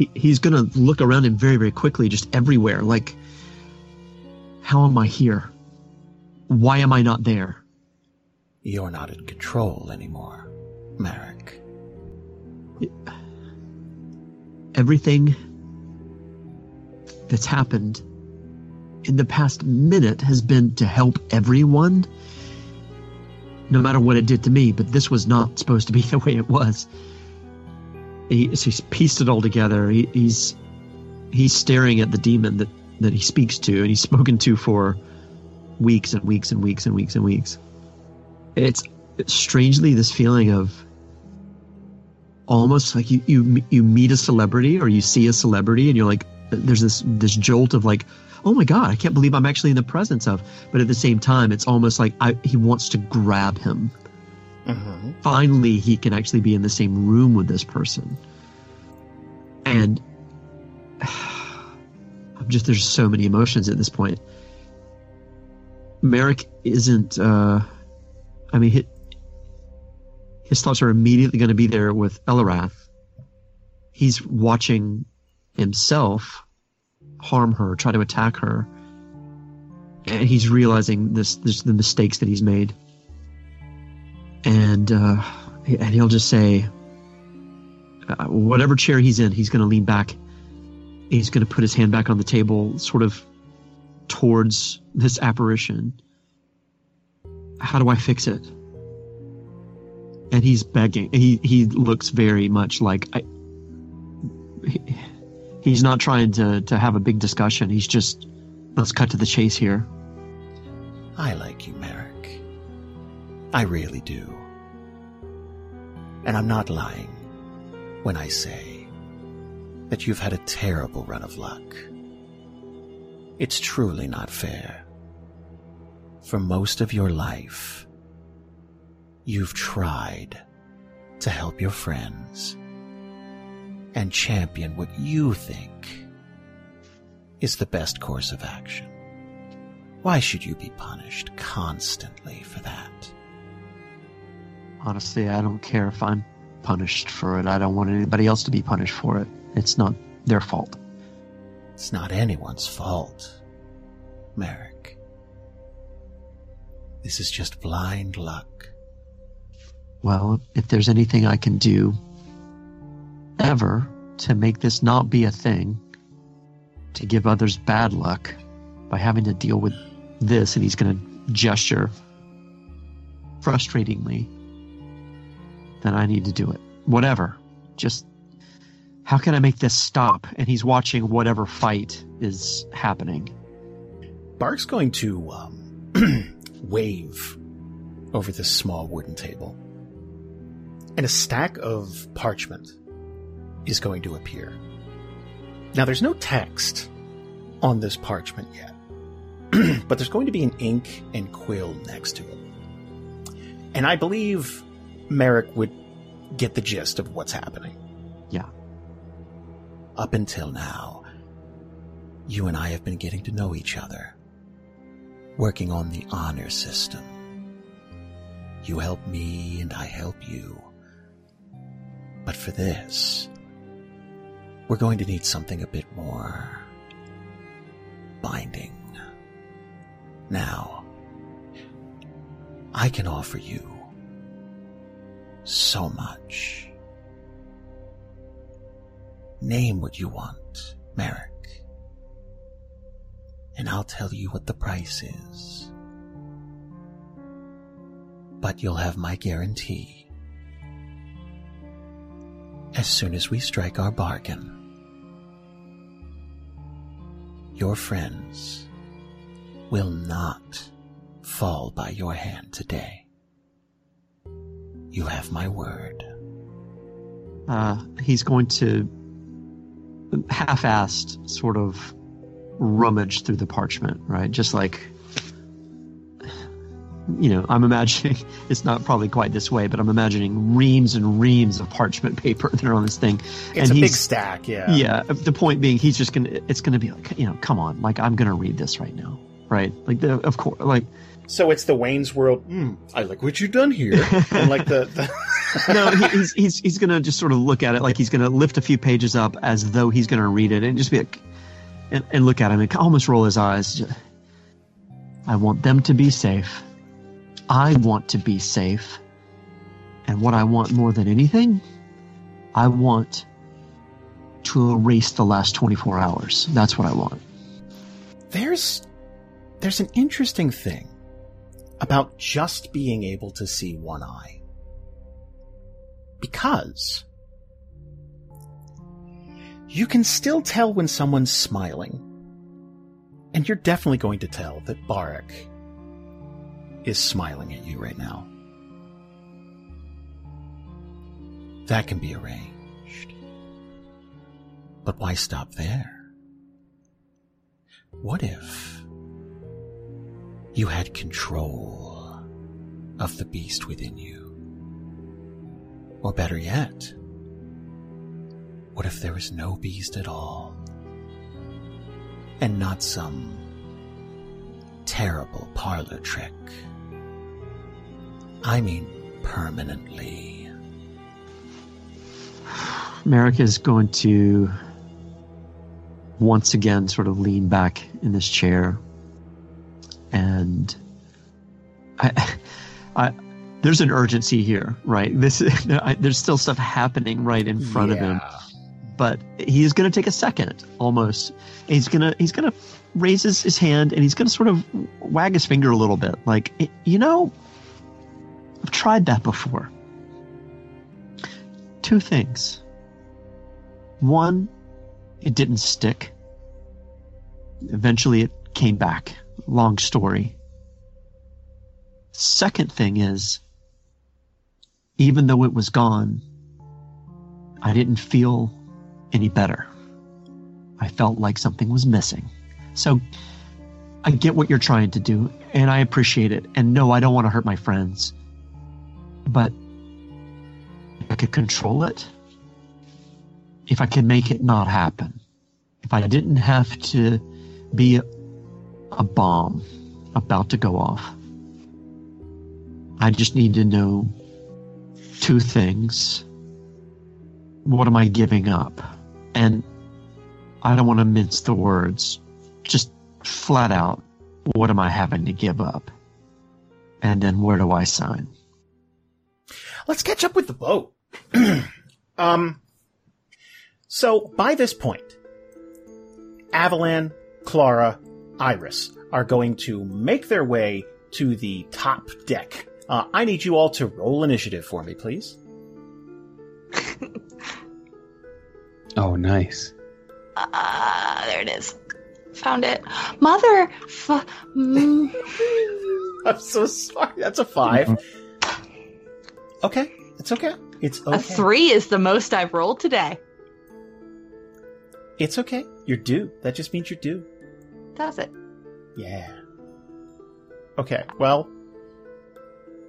H: he, he's going to look around him very, very quickly, just everywhere. Like, how am I here? Why am I not there?
B: You're not in control anymore, Marrek.
H: Everything that's happened in the past minute has been to help everyone, no matter what it did to me. But this was not supposed to be [LAUGHS] the way it was. He, so he's pieced it all together. He, he's he's staring at the demon that that he speaks to, and he's [LAUGHS] spoken to for weeks and weeks and weeks and weeks and weeks. It's, strangely this feeling of almost like you, you you meet a celebrity or you see a celebrity and you're like there's this this jolt of like oh my god I can't believe I'm actually in the presence of but at the same time it's almost like I, he wants to grab him
B: Mm-hmm.
H: finally he can actually be in the same room with this person. And [SIGHS] i'm just there's so many emotions at this point. Marrek isn't uh i mean his, his thoughts are immediately going to be there with Eliwrath. He's watching himself harm her try to attack her. And he's realizing this, this the mistakes that he's made and uh, and he'll just say, uh, whatever chair he's in, he's going to lean back. He's going to put his hand back on the table, sort of towards this apparition. How do I fix it? And he's begging. He he looks very much like I. he- He's not trying to to have a big discussion. He's just let's cut to the chase here.
B: I like you, Marrek. I really do. And I'm not lying when I say that you've had a terrible run of luck. It's truly not fair. For most of your life, you've tried to help your friends and champion what you think is the best course of action. Why should you be punished constantly for that?
H: Honestly, I don't care if I'm punished for it. I don't want anybody else to be punished for it. It's not their fault.
B: It's not anyone's fault, Marrek. This is just blind luck.
H: Well, if there's anything I can do ever to make this not be a thing, to give others bad luck by having to deal with this, and he's going to gesture frustratingly, then I need to do it. Whatever. Just how can I make this stop? And he's watching whatever fight is happening.
B: Bark's going to um, [CLEARS THROAT] wave over this small wooden table, and a stack of parchment is going to appear. Now, there's no text on this parchment yet, [CLEARS THROAT] but there's going to be an ink and quill next to it. And I believe Marrek would get the gist of what's happening.
H: Yeah.
B: Up until now, you and I have been getting to know each other, working on the honor system. You help me and I help you. But for this, we're going to need something a bit more binding. Now, I can offer you so much. Name what you want, Marrek, and I'll tell you what the price is. But you'll have my guarantee as soon as we strike our bargain. Your friends will not fall by your hand today. You have my word.
H: Uh, he's going to half-assed sort of rummage through the parchment, right? Just like you know, I'm imagining [LAUGHS] it's not probably quite this way, but I'm imagining reams and reams of parchment [LAUGHS] paper that are on this thing.
B: It's
H: and
B: a big stack, yeah.
H: Yeah. The point being, he's just gonna. It's gonna be like, you know, come on, like I'm gonna read this right now, right? Like, the, of course, like
B: So it's the Wayne's World. Hmm, I like what you've done here, and like the, the [LAUGHS]
H: no, he, he's he's he's gonna just sort of look at it like he's gonna lift a few pages up as though he's gonna read it and just be like, and, and look at him and almost roll his eyes. I want them to be safe. I want to be safe. And what I want more than anything, I want to erase the last 24 hours. That's what I want.
B: there's there's an interesting thing about just being able to see one eye. Because you can still tell when someone's smiling. And you're definitely going to tell that Barak is smiling at you right now. That can be arranged. But why stop there? What if you had control of the beast within you? Or better yet, what if there was no beast at all? And not some terrible parlor trick. I mean, permanently.
H: Marrek is going to once again sort of lean back in this chair and I, I there's an urgency here right? This [LAUGHS] I, there's still stuff happening right in front of him. But he's going to take a second almost. He's going to he's going to raise his, his hand and he's going to sort of wag his finger a little bit. Like you know i've tried that before. Two things. One it didn't stick. Eventually it came back long story second thing is even though it was gone i didn't feel any better I felt like something was missing. So I get what you're trying to do, and I appreciate it. And no, I don't want to hurt my friends. But I could control it, if I could make it not happen, if I didn't have to be a, bomb about to go off, I just need to know two things. What am I giving up? And I don't want to mince the words. Just flat out, what am I having to give up? And then where do I sign?
B: Let's catch up with the boat. [CLEARS THROAT] um, so by this point, Avalan, Klara, Iris are going to make their way to the top deck. Uh, I need you all to roll initiative for me, please. [LAUGHS]
F: Oh, nice.
G: Uh, there it is. Found it. Mother. F- mm. [LAUGHS]
B: I'm so sorry. That's a 5 [LAUGHS] Okay, it's okay. It's okay.
G: A three is the most I've rolled today.
B: It's okay. You're due. That just means you're due.
G: Does it?
B: Yeah. Okay. Well.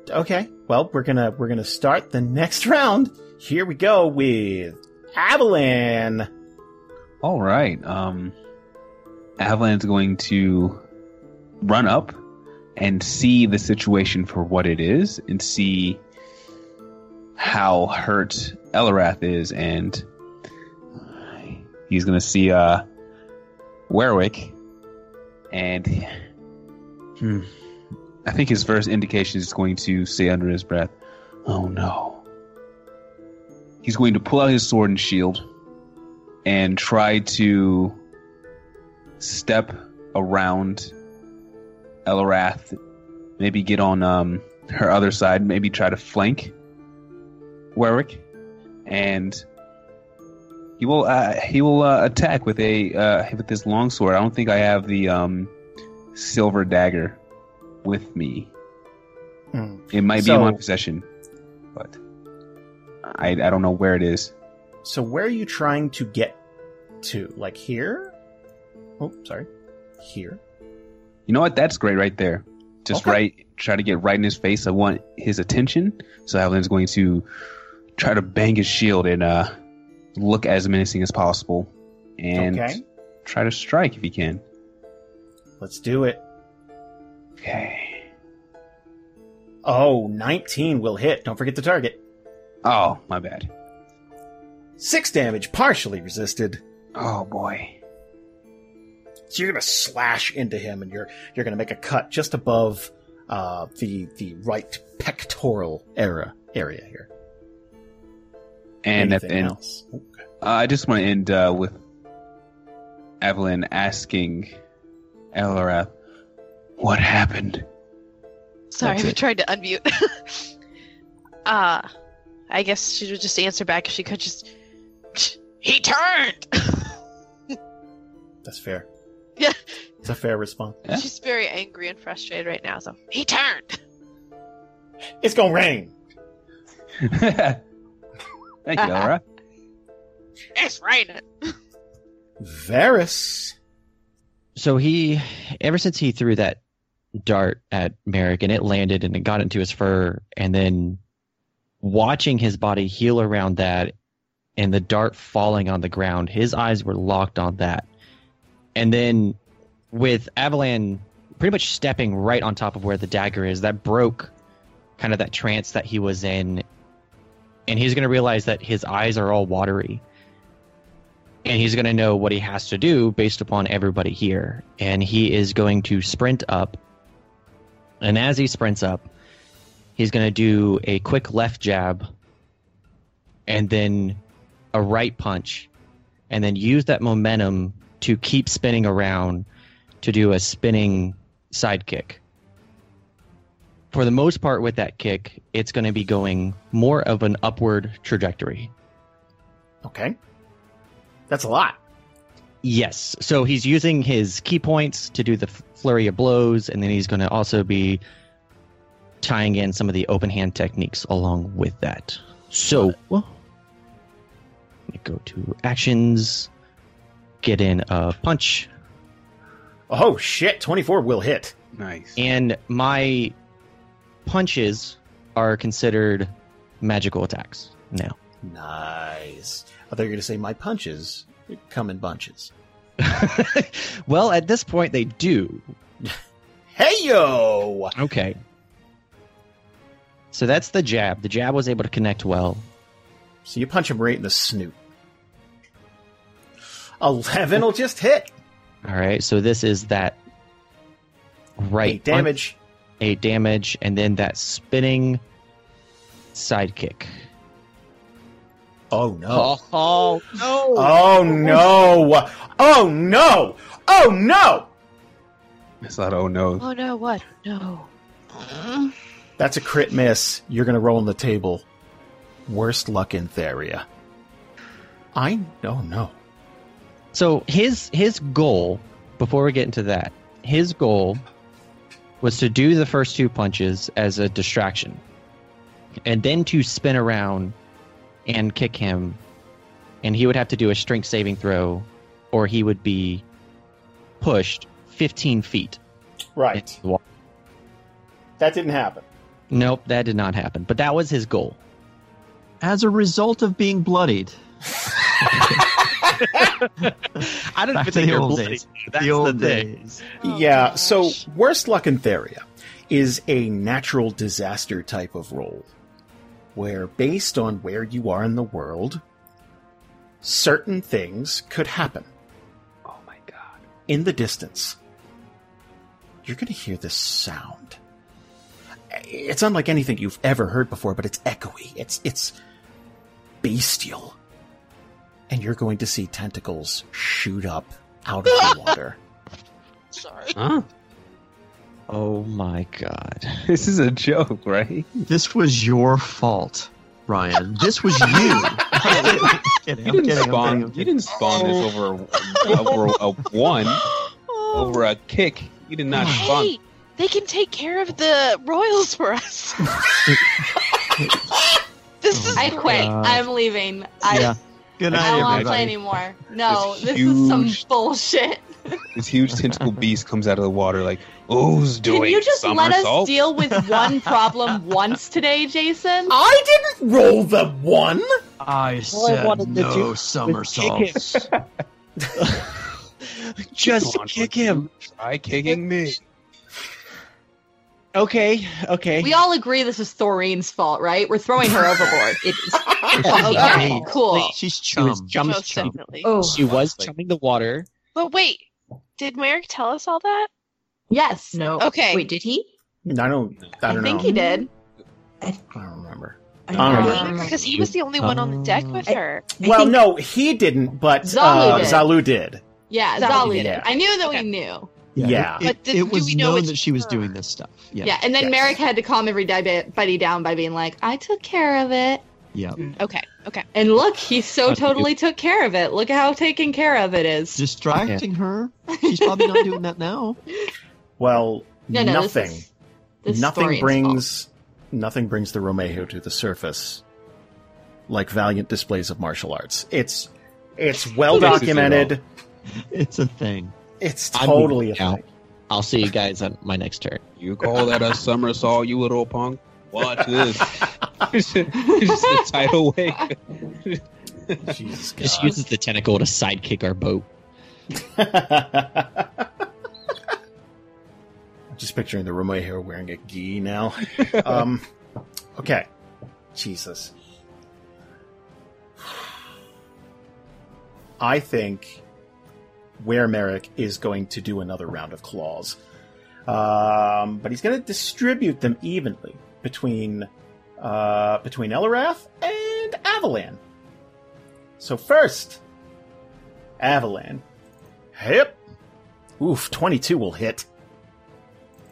B: Okay. Well, we're gonna we're gonna start the next round. Here we go with Avalan.
F: All right. Um, Avalan's going to run up and see the situation for what it is and see how hurt Eliwrath is and he's going to see uh Werwick and hmm, I think his first indication is going to say under his breath, "Oh no." He's going to pull out his sword and shield and try to step around Eliwrath, maybe get on um, her other side, maybe try to flank Warwick, and he will uh, he will uh, attack with a uh, with his longsword. I don't think I have the um, silver dagger with me.
B: Hmm.
F: It might be
B: So-
F: in my possession, but I I don't know where it is.
B: So where are you trying to get to? Like here? Oh, sorry. Here.
F: You know what? That's great right there. Just
B: Okay.
F: right, try to get right in his face. I want his attention. So Avalan's going to try to bang his shield and uh, look as menacing as possible, and
B: Okay.
F: try to strike if you can.
B: Let's do it.
F: Okay.
B: Oh, 19 will hit. Don't forget the target.
F: Oh, my bad.
B: Six damage, partially resisted.
F: Oh boy.
B: So you're gonna slash into him, and you're you're gonna make a cut just above uh, the the right pectoral area area here.
F: And at
B: Anything
F: the end,
B: else?
F: uh, I just want to end uh, with Avalan asking Eliwrath, "What happened?"
D: Sorry,
H: That's
D: I
H: it.
D: tried to unmute. [LAUGHS] uh, I guess she would just answer back if she could just. He turned!
B: That's fair. [LAUGHS]
D: Yeah.
B: it's a fair response.
F: Yeah.
D: She's very angry and frustrated right now, so. He turned!
B: It's gonna rain. [LAUGHS]
F: Thank you, Eliwrath. [LAUGHS]
D: It's raining!
B: Variis.
E: So he, ever since he threw that dart at Marrek and it landed and it got into his fur, and then watching his body heal around that and the dart falling on the ground, his eyes were locked on that. And then with Avalan pretty much stepping right on top of where the dagger is, that broke kind of that trance that he was in. And he's going to realize that his eyes are all watery and he's going to know what he has to do based upon everybody here. And he is going to sprint up. And as he sprints up, he's going to do a quick left jab and then a right punch, and then use that momentum to keep spinning around to do a spinning side kick. For the most part, with that kick, it's going to be going more of an upward trajectory.
B: Okay. That's a lot.
E: Yes. So he's using his key points to do the flurry of blows, and then he's going to also be tying in some of the open hand techniques along with that. So, let me go to actions. get in a punch.
B: Oh shit! Twenty-four will hit.
F: Nice.
E: And my punches are considered magical attacks now.
B: Nice. I thought you were going to say my punches come in bunches. [LAUGHS]
E: well, at this point, they do. [LAUGHS]
B: Hey yo!
E: Okay. So that's the jab. The jab was able to connect well.
B: So you punch him right in the snoot. Eleven will just hit.
E: All right. So this is that right
B: Eight damage.
E: Eight damage, and then that spinning sidekick.
B: Oh no!
E: Oh, oh, no!
B: Oh no! Oh no! Oh no!
F: It's not oh no.
D: Oh no, what? No.
B: That's a crit miss. You're going to roll on the table. Worst luck in Theria. I don't know.
E: So his his goal, before we get into that, his goal was to do the first two punches as a distraction, and then to spin around and kick him, and he would have to do a strength saving throw, or he would be pushed 15 feet.
B: Right.
E: into the wall.
B: That didn't happen.
E: Nope, that did not happen. But that was his goal.
H: As a result of being bloodied. [LAUGHS] [LAUGHS]
E: I don't
H: Back
E: even think
H: the
E: you're
H: old days.
E: That's
H: the old
E: thing.
H: days.
B: yeah, oh, so worst luck in Theria is a natural disaster type of roll, where based on where you are in the world, certain things could happen.
F: Oh my god.
B: in the distance, you're going to hear this sound. It's unlike anything you've ever heard before, but it's echoey. It's it's bestial. And you're going to see tentacles shoot up out of the [LAUGHS] water.
D: Sorry.
F: Huh?
E: Oh my god. [LAUGHS]
F: This is a joke, right?
H: This was your fault, Ryan. This was you. [LAUGHS] I'm kidding,
F: You
H: I'm
F: didn't
H: kidding, I'm
F: spawn.
H: kidding, I'm
F: You didn't spawn this over over a one oh. over a kick. You did not spawn.
D: Hey, they can take care of the royals for us. this is
G: I quit.
H: God.
G: I'm leaving. I,
H: Yeah. Good
G: I don't want to play anymore. No,
F: This
G: this is some bullshit.
F: This huge tentacle [LAUGHS] beast comes out of the water like, who's doing
G: Can you just let us deal with [LAUGHS] one problem once today, Jason?
B: I didn't roll the one.
H: I
E: All I
H: said
E: wanted
H: no
E: was
H: somersaults. [LAUGHS]
E: Just kick him.
F: Try kicking me.
E: Okay, okay.
G: We all agree this is Thorine's fault, right? We're throwing her overboard. It is. [LAUGHS]
H: Yeah.
G: Okay, cool.
H: She's
E: She was
H: chum.
E: chum-
D: most
E: chum.
D: definitely.
G: Oh,
E: She was chumming the water.
D: But wait, did Marrek tell us all that?
G: yes.
C: No.
D: Okay.
C: Wait, did he?
B: I don't. I
G: I
B: don't
G: think
B: know.
G: he did.
B: I don't remember.
C: I
B: don't
C: don't
B: remember.
C: remember.
D: Because he was the only one on the deck with her.
C: I
B: Well, no, he didn't, but
G: Zalu
B: uh,
G: did.
B: Zalu did.
G: Yeah,
D: Zalu
G: Zalu
B: did.
G: did. I knew that
D: Okay.
G: we knew.
B: Yeah.
H: It,
D: But
H: it,
D: did-
H: it
D: do
H: was
D: we know
H: known that she was
D: her?
H: doing this stuff. Yeah.
G: Yeah, and then
B: Yes.
G: Marrek had to calm everybody down by being like, "I took care of it."
H: Yeah. Mm-hmm.
D: Okay, okay.
G: And look, he so totally took care of it. Look at how taken care of it is.
H: Distracting her. She's probably not doing that now. [LAUGHS]
B: Well,
G: No, no,
B: nothing.
G: This is, this
B: nothing
G: Thorine's
B: brings nothing brings the Romeo to the surface like valiant displays of martial arts. It's it's well documented.
H: It's a thing.
B: It's
E: I'm
B: totally a thing.
E: I'll see you guys on my next turn.
F: You call that a somersault, you little punk? Watch [LAUGHS] this. just a tidal wave. [LAUGHS]
B: Jesus
E: Just
B: God.
E: uses the tentacle to sidekick our boat.
B: I'm [LAUGHS] just picturing the Romeo wearing a gi now. um, okay. Jesus. [SIGHS] I think Were Marrek is going to do another round of claws. Um, but he's going to distribute them evenly between uh, between Eliwrath and Avalan. So first, Avalan. Hip. Oof, 22 will hit.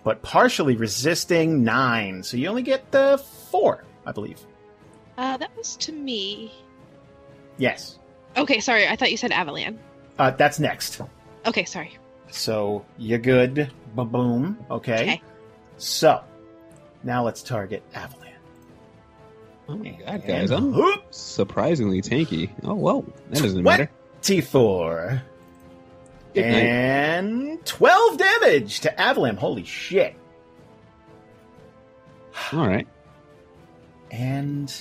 B: But partially resisting 9. So you only get the 4, I believe.
D: Uh, that was to me.
B: Yes.
D: Okay, sorry. I thought you said Avalan.
B: Uh, that's next.
D: Okay, sorry.
B: So you're good. Ba boom. Okay.
D: Okay.
B: So now let's target Avalan.
F: Oh my god, guys, I'm
B: Whoop,
F: surprisingly tanky. Oh well, that doesn't
B: What?
F: matter.
B: T4. and 12 damage to Avalan. Holy shit.
F: All right.
B: And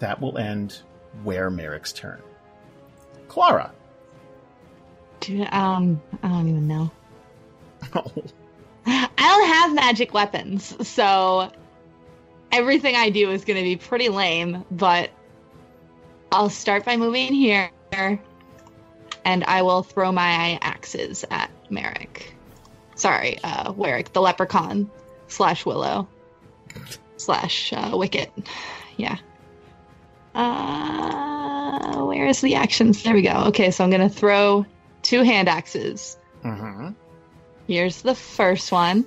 B: that will end where Marrek's turn.
G: Klara. Um, I don't even know. [LAUGHS] I don't have magic weapons, so everything I do is going to be pretty lame, but I'll start by moving here and I will throw my axes at Marrek. Sorry, uh, Warwick, the leprechaun slash Willow slash uh, Wicket. Yeah. Uh, where is the actions? There we go. Okay, so I'm going to throw two hand axes.
B: Mm-hmm.
G: Here's the first one.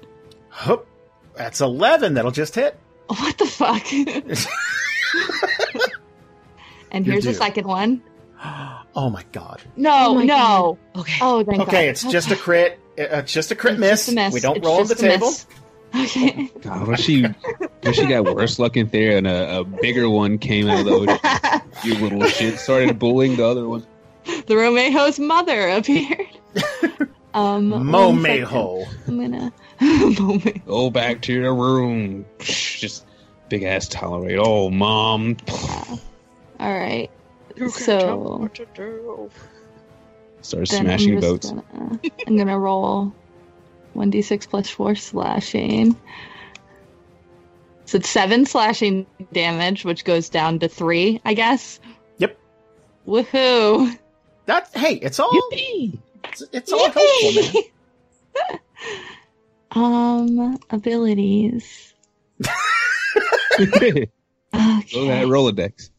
B: Hup. That's 11. That'll just hit. [LAUGHS]
G: What the fuck? [LAUGHS] and
B: You're
G: here's the second one. [GASPS]
B: Oh my god.
G: No,
C: Oh my
G: no.
C: Okay.
G: Oh, thank God.
B: Okay, it's just a crit. uh, It's just a crit
G: It's
B: miss.
G: just a miss.
B: We don't
G: It's
B: roll on the table.
G: miss. Okay. [LAUGHS]
F: God, what she, what she got worse luck in there, and a, a bigger one came out of the ocean. You little shit started bullying the other one.
G: The Romejo's mother appeared. [LAUGHS] Um, one second.
B: Momeho.
G: I'm gonna. [LAUGHS] Momejo.
F: Go back to your room. Just big ass tolerate. Oh, mom.
G: All right.
D: You
G: So-
D: tell me what to do.
F: Start smashing
G: I'm
F: boats.
G: Gonna, I'm gonna roll 1d6 plus 4 slashing. So it's 7 slashing damage, which goes down to 3, I guess.
B: Yep.
G: Woohoo!
B: That hey, it's all
E: Yippee!
B: it's, it's all helpful, man. [LAUGHS]
G: um, abilities. [LAUGHS]
F: Go
G: Okay.
F: that Rolodex.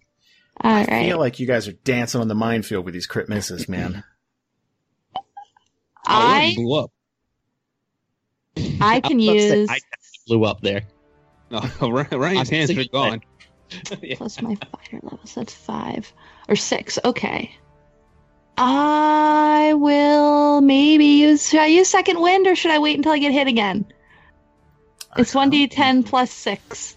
G: All
B: I
G: right.
B: feel like you guys are dancing on the minefield with these crit misses, man.
F: Oh,
G: I
F: it blew up.
G: I can
E: I was say,
G: use
E: I blew up there.
F: No, [LAUGHS] Ryan's hands are gone. Yeah.
G: plus my fighter level, so that's five or six. Okay. I will maybe use. Should I use second wind or should I wait until I get hit again? It's one d ten plus six,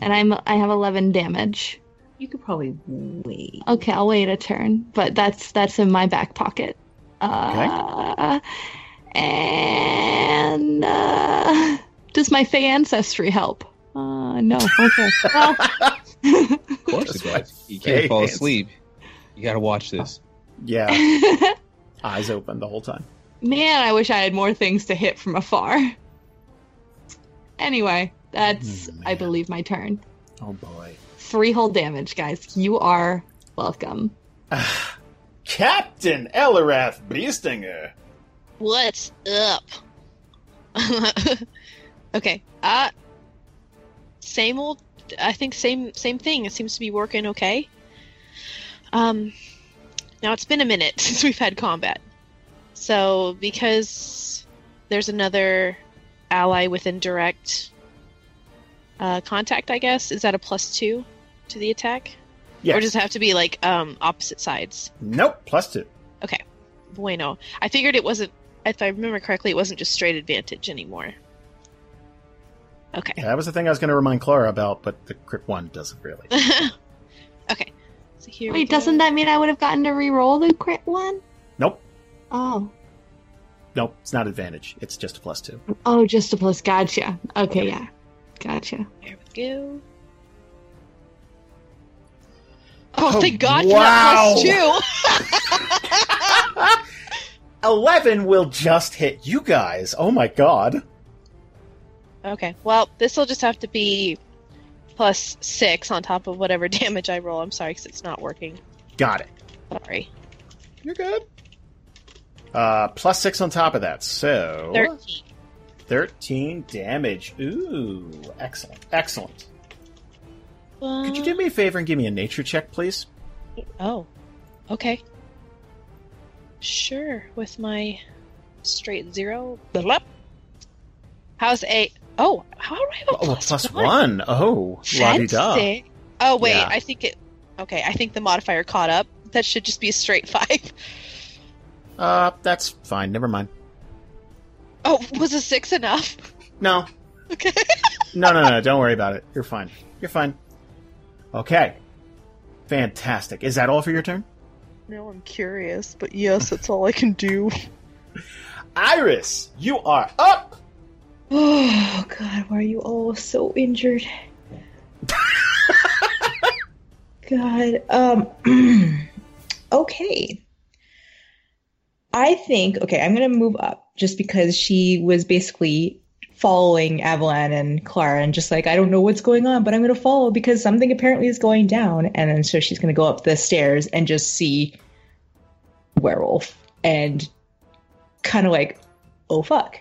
G: and I'm I have eleven damage.
C: You could probably wait.
G: Okay, I'll wait a turn, but that's that's in my back pocket. Uh, and uh, does my Fey ancestry help? Uh, no. Okay. [LAUGHS] Well,
F: Of course it does. You can't fall
B: Hands.
F: asleep. You gotta watch this.
B: Yeah, [LAUGHS] eyes open the whole time.
G: Man, I wish I had more things to hit from afar. Anyway, that's,
B: Hmm,
G: I believe, my turn.
B: Oh boy.
G: Three whole damage, guys. You are welcome. [SIGHS]
B: Captain Eliwrath Beestinger.
D: What's up? [LAUGHS] okay. Uh same old I think same same thing. It seems to be working okay. Um now it's been a minute [LAUGHS] since we've had combat. So because there's another ally within direct uh, contact, I guess, is that a plus two to the attack?
B: Yes.
D: Or does it have to be like um opposite sides?
B: Nope. Plus two. Okay.
D: Bueno. I figured it wasn't. If I remember correctly, it wasn't just straight advantage anymore. Okay.
B: That was the thing I was going to remind Klara about, but the crit one doesn't really. [LAUGHS]
D: okay. So here.
G: Wait, doesn't that mean I would have gotten to re-roll the crit one?
B: Nope.
G: Oh.
B: Nope. It's not advantage. It's just a plus two.
G: Oh, just a plus. Gotcha. Okay, yeah. Gotcha.
D: There we go. Oh,
B: Oh,
D: thank God
B: wow.
D: for that plus two. [LAUGHS]
B: Eleven will just hit you guys. Oh my god.
D: Okay. Well, this will just have to be plus six on top of whatever [LAUGHS] damage I roll. I'm sorry, because it's not working.
B: Got it.
D: Sorry.
B: You're good. Uh, plus six on top of that, so
D: Thirteen.
B: 13 damage. Ooh, excellent, excellent. Could you
D: Uh,
B: do me a favor and give me a nature check, please?
D: Oh, okay. Sure, with my straight zero. Blah. How's a? Oh, how do I have a
B: Oh,
D: plus,
B: plus one. Oh, la di da.
D: Fancy. Oh wait,
B: Yeah.
D: I think it. Okay, I think the modifier caught up. That should just be a straight [LAUGHS] five.
B: Uh, that's fine. Never mind.
D: Oh, was a six enough?
B: No,
D: Okay.
B: no, no, no. Don't worry about it. You're fine. You're fine. Okay. Fantastic. Is that all for your turn?
D: No, I'm curious, but yes, that's all I can do. [LAUGHS]
B: Iris, you are up.
A: Oh god, why are you all so injured? god, um [CLEARS THROAT] okay. I think okay, I'm gonna move up just because she was basically following Avalan and Klara and just like I don't know what's going on, but I'm gonna follow because something apparently is going down. And then so she's gonna go up the stairs and just see werewolf and kind of like, oh fuck.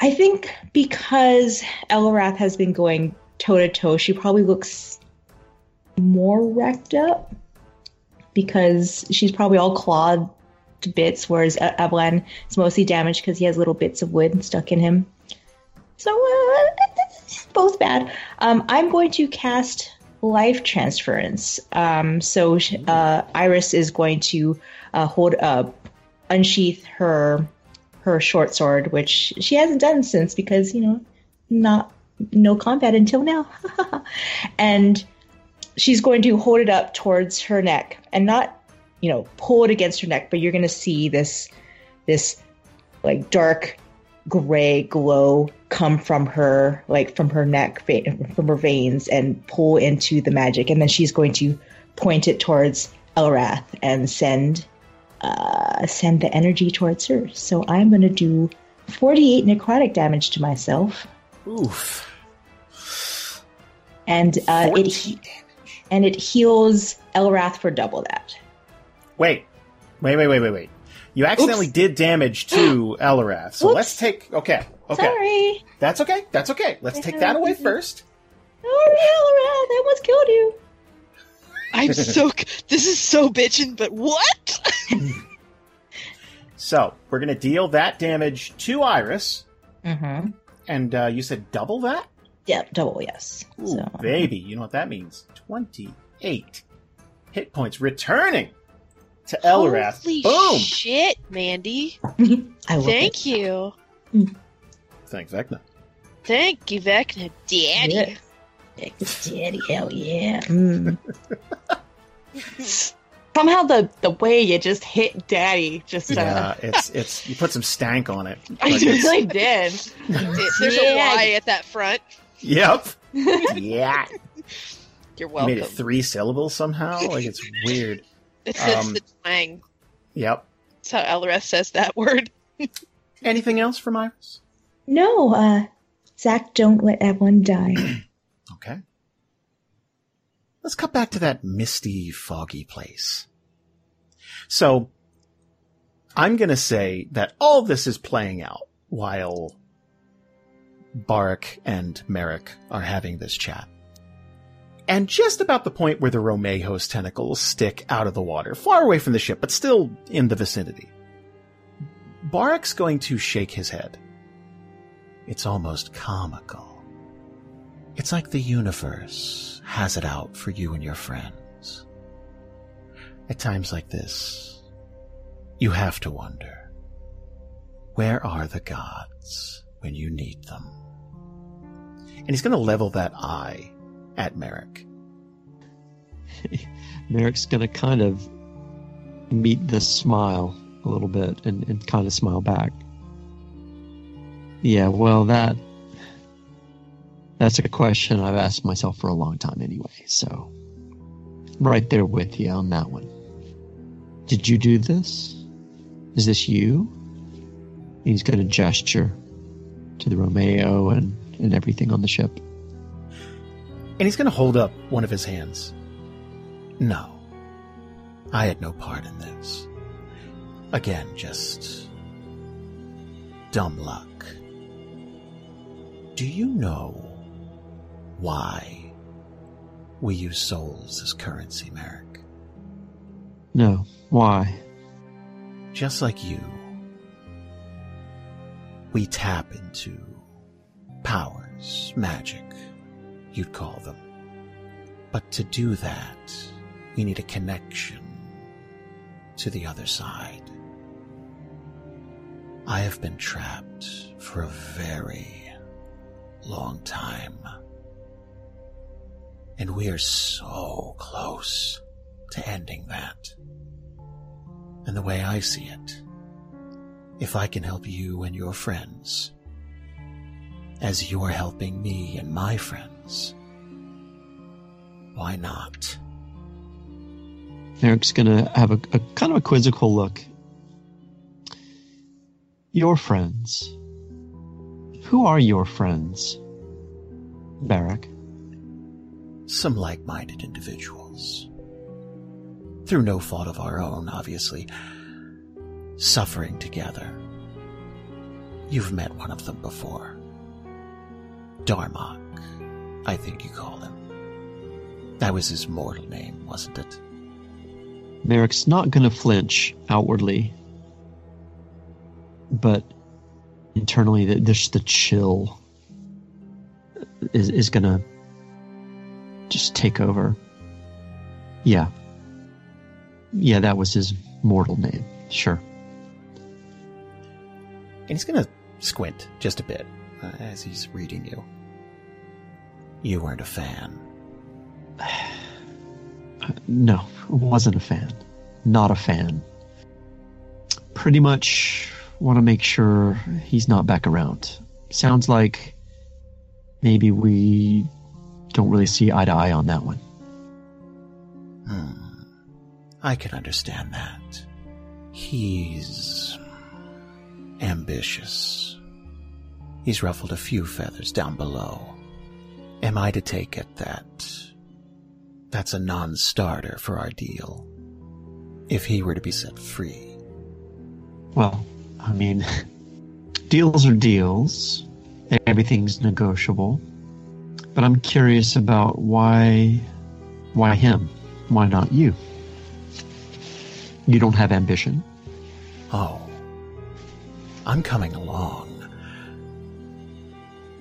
A: I think because Eliwrath has been going toe to toe, she probably looks more wrecked up because she's probably all clawed to bits, whereas Avalan is mostly damaged because he has little bits of wood stuck in him. So, uh, [LAUGHS] both bad. Um, I'm going to cast Life Transference. Um, so, uh, Iris is going to uh, hold up, unsheath her her short sword, which she hasn't done since because you know, not no combat until now, [LAUGHS] and she's going to hold it up towards her neck and not you know pull it against her neck, but you're going to see this this like dark gray glow come from her like from her neck from her veins and pull into the magic. And then she's going to point it towards Eliwrath and send uh, send the energy towards her. So I'm going to do 48 necrotic damage to myself,
B: Oof.
A: and uh, it he- and it heals Eliwrath for double that.
B: Wait, wait, wait, wait, wait, wait. You accidentally
A: Oops.
B: did damage to [GASPS] Eliwrath. So
A: Whoops.
B: let's take. Okay, okay,
A: Sorry,
B: that's okay. That's okay. Let's take that away first.
A: sorry, Eliwrath, I almost killed you.
D: I'm [LAUGHS] so. This is so bitching, but what? [LAUGHS]
B: So we're gonna deal that damage to Iris,
A: Mm-hmm.
B: and uh, you said double that.
A: Yep, double yes.
B: Ooh,
A: so
B: baby, you know what that means? Twenty-eight hit points returning to Eliwrath.
D: Holy
B: Boom.
D: shit, Mandy. [LAUGHS]
A: I love
D: Thank you.
B: Thanks, Vecna.
D: Thank you, Vecna Daddy.
A: Yeah. It. Daddy, hell yeah. Mm. [LAUGHS]
G: Somehow the the way you just hit Daddy just uh,
B: Yeah, it's it's you put some stank on it. [LAUGHS]
G: I
B: Like it's-
G: really did. [LAUGHS]
D: There's a
G: Yeah.
D: Y at that front.
B: Yep. yeah.
D: You're
B: You
D: welcome.
B: made it three syllables somehow. Like it's weird.
D: It's, it's
B: Um,
D: the twang.
B: Yep.
D: That's how Eliwrath says that word.
B: Anything else from Iris?
A: No, uh, Zach, don't let everyone die. [CLEARS THROAT]
B: Let's cut back to that misty, foggy place. So, I'm gonna say that all this is playing out while Barak and Marrek are having this chat. And just about the point where the Romejo's tentacles stick out of the water, far away from the ship, but still in the vicinity, Barak's going to shake his head. It's almost comical. It's like the universe has it out for you and your friends. At times like this, you have to wonder, where are the gods when you need them? And he's going to level that eye at Marrek. [LAUGHS]
H: Marrek's going to kind of meet this smile a little bit and, and kind of smile back. Yeah, well, that that's a question I've asked myself for a long time anyway. So, right there with you on that one. Did you do this? Is this you? He's going to gesture to the Romeo and, and everything on the ship.
B: And he's going to hold up one of his hands. No. I had no part in this. Again, just dumb luck. Do you know why we use souls as currency, Marrek?
H: No. Why?
B: Just like you, we tap into powers, magic, you'd call them. But to do that, we need a connection to the other side. I have been trapped for a very long time. And we are so close to ending that. And the way I see it, if I can help you and your friends, as you're helping me and my friends, why not?
H: Eric's gonna have a, a kind of a quizzical look. Your friends. Who are your friends? Barrack.
B: Some like minded individuals. Through no fault of our own, obviously. Suffering together. You've met one of them before. Darkman, I think you call him. That was his mortal name, wasn't it?
H: Marrek's not gonna flinch outwardly, but internally, the- there's the chill is is gonna just take over. Yeah, yeah, that was his mortal name. Sure.
B: And he's gonna squint just a bit uh, as he's reading you. You weren't a fan. [SIGHS]
H: No, wasn't a fan. Not a fan. Pretty much want to make sure he's not back around. Sounds like maybe we don't really see eye to eye on that one.
B: Hmm. I can understand that. He's ambitious. He's ruffled a few feathers down below. Am I to take it that that's a non-starter for our deal? If he were to be set free,
H: Well, I mean, [LAUGHS] deals are deals. Everything's negotiable. But I'm curious about why why him? Why not you? You don't have ambition.
B: oh, I'm coming along.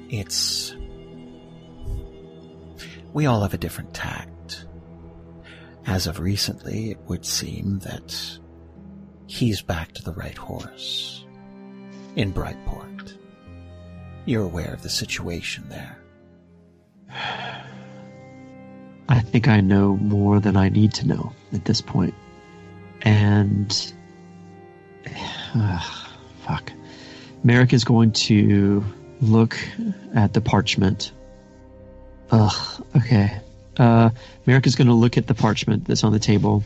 B: It's we all have a different tact. As of recently, it would seem that he's back to the right horse. In Brightport. You're aware of the situation there.
H: I think I know more than I need to know at this point. And. Ugh, fuck. Marrek is going to look at the parchment. Ugh, okay. Uh, Marrek is going to look at the parchment that's on the table.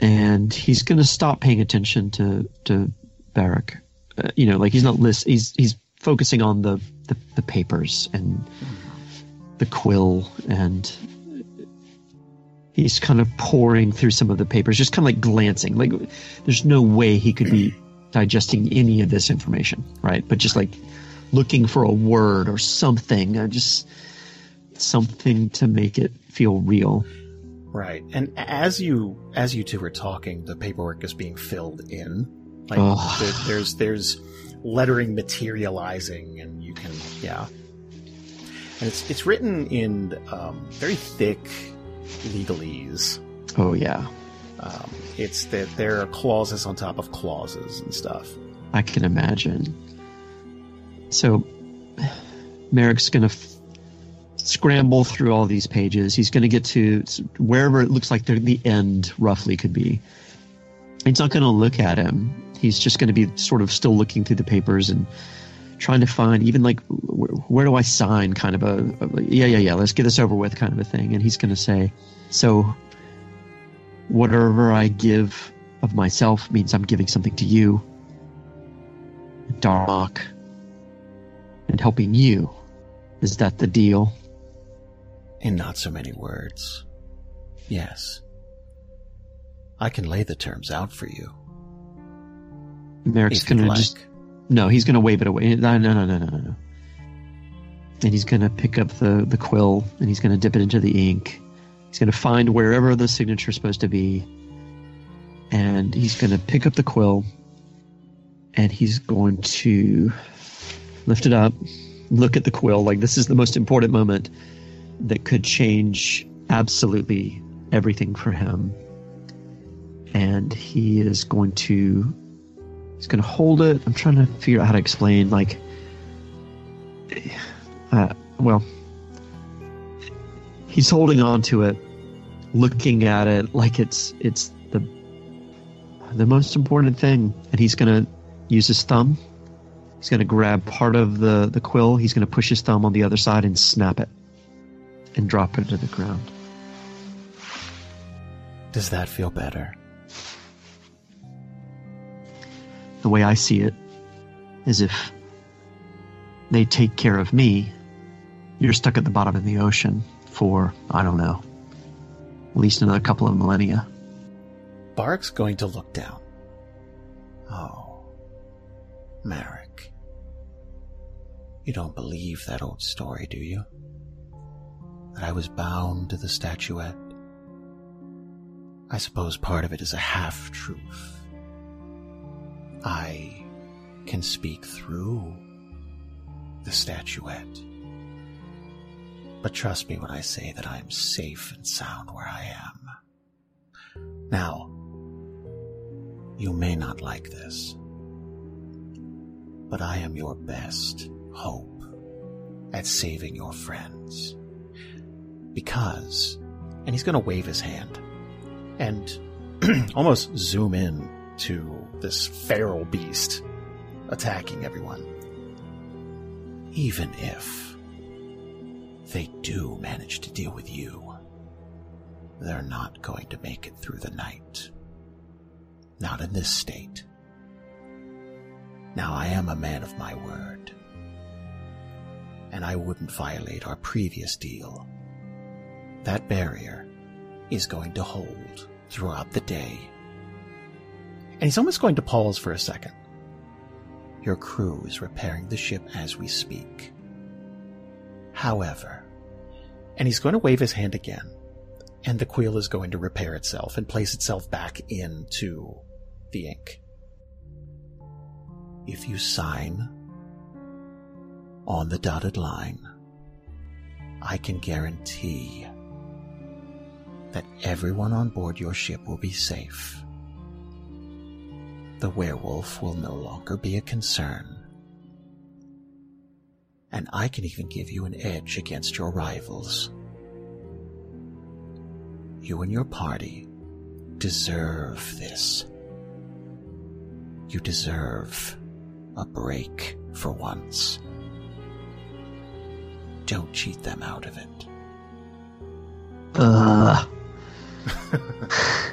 H: And he's going to stop paying attention to, to Barrack. Uh, you know, like he's not list. He's he's focusing on the, the, the papers and the quill and he's kind of pouring through some of the papers, just kind of like glancing. Like there's no way he could be digesting any of this information, right? But just like looking for a word or something, uh, just something to make it feel real.
B: Right. And as you as you two are talking, the paperwork is being filled in. Like
H: Ugh.
B: there, there's there's lettering materializing, and you can yeah. And it's it's written in um, very thick legalese.
H: Oh yeah,
B: Um, it's that there are clauses on top of clauses and stuff.
H: I can imagine. So Marrek's going to f- scramble through all these pages. He's going to get to wherever it looks like the, the end roughly could be. He's not going to look at him. He's just going to be sort of still looking through the papers and trying to find even like where, where do I sign kind of a, a yeah yeah yeah let's get this over with kind of a thing. And he's going to say, so whatever I give of myself means I'm giving something to you. Darkman and helping you. Is that the deal?
B: In not so many words. Yes. I can lay the terms out for you. Marrek's
H: gonna
B: like.
H: just no, he's gonna wave it away. No, no, no, no, no, no. And he's gonna pick up the the quill and he's gonna dip it into the ink. He's gonna find wherever the signature's supposed to be, and he's gonna pick up the quill, and he's going to lift it up, look at the quill. Like this is the most important moment that could change absolutely everything for him. And he is going to He's gonna hold it. I'm trying to figure out how to explain. Like, uh, well, he's holding on to it, looking at it like it's it's the the most important thing. And he's to use his thumb. He's to grab part of the, the quill. He's to push his thumb on the other side and snap it and drop it to the ground.
B: Does that feel better?
H: The way I see it is if they take care of me, you're stuck at the bottom of the ocean for, I don't know, at least another couple of millennia.
B: Bark's going to look down. Oh, Marrek. You don't believe that old story, do you? That I was bound to the statuette? I suppose part of it is a half truth. I can speak through the statuette. But trust me when I say that I am safe and sound where I am. Now, you may not like this, but I am your best hope at saving your friends. Because, and he's going to wave his hand and [CLEARS THROAT] almost zoom in to this feral beast attacking everyone. Even if they do manage to deal with you, they're not going to make it through the night. Not in this state. Now I am a man of my word. And I wouldn't violate our previous deal. That barrier is going to hold throughout the day. And he's almost going to pause for a second. Your crew is repairing the ship as we speak. However, and he's going to wave his hand again, and the quill is going to repair itself and place itself back into the ink. If you sign on the dotted line, I can guarantee that everyone on board your ship will be safe. The werewolf will no longer be a concern. And I can even give you an edge against your rivals. You and your party deserve this. You deserve a break for once. Don't cheat them out of it.
H: Uh, [LAUGHS]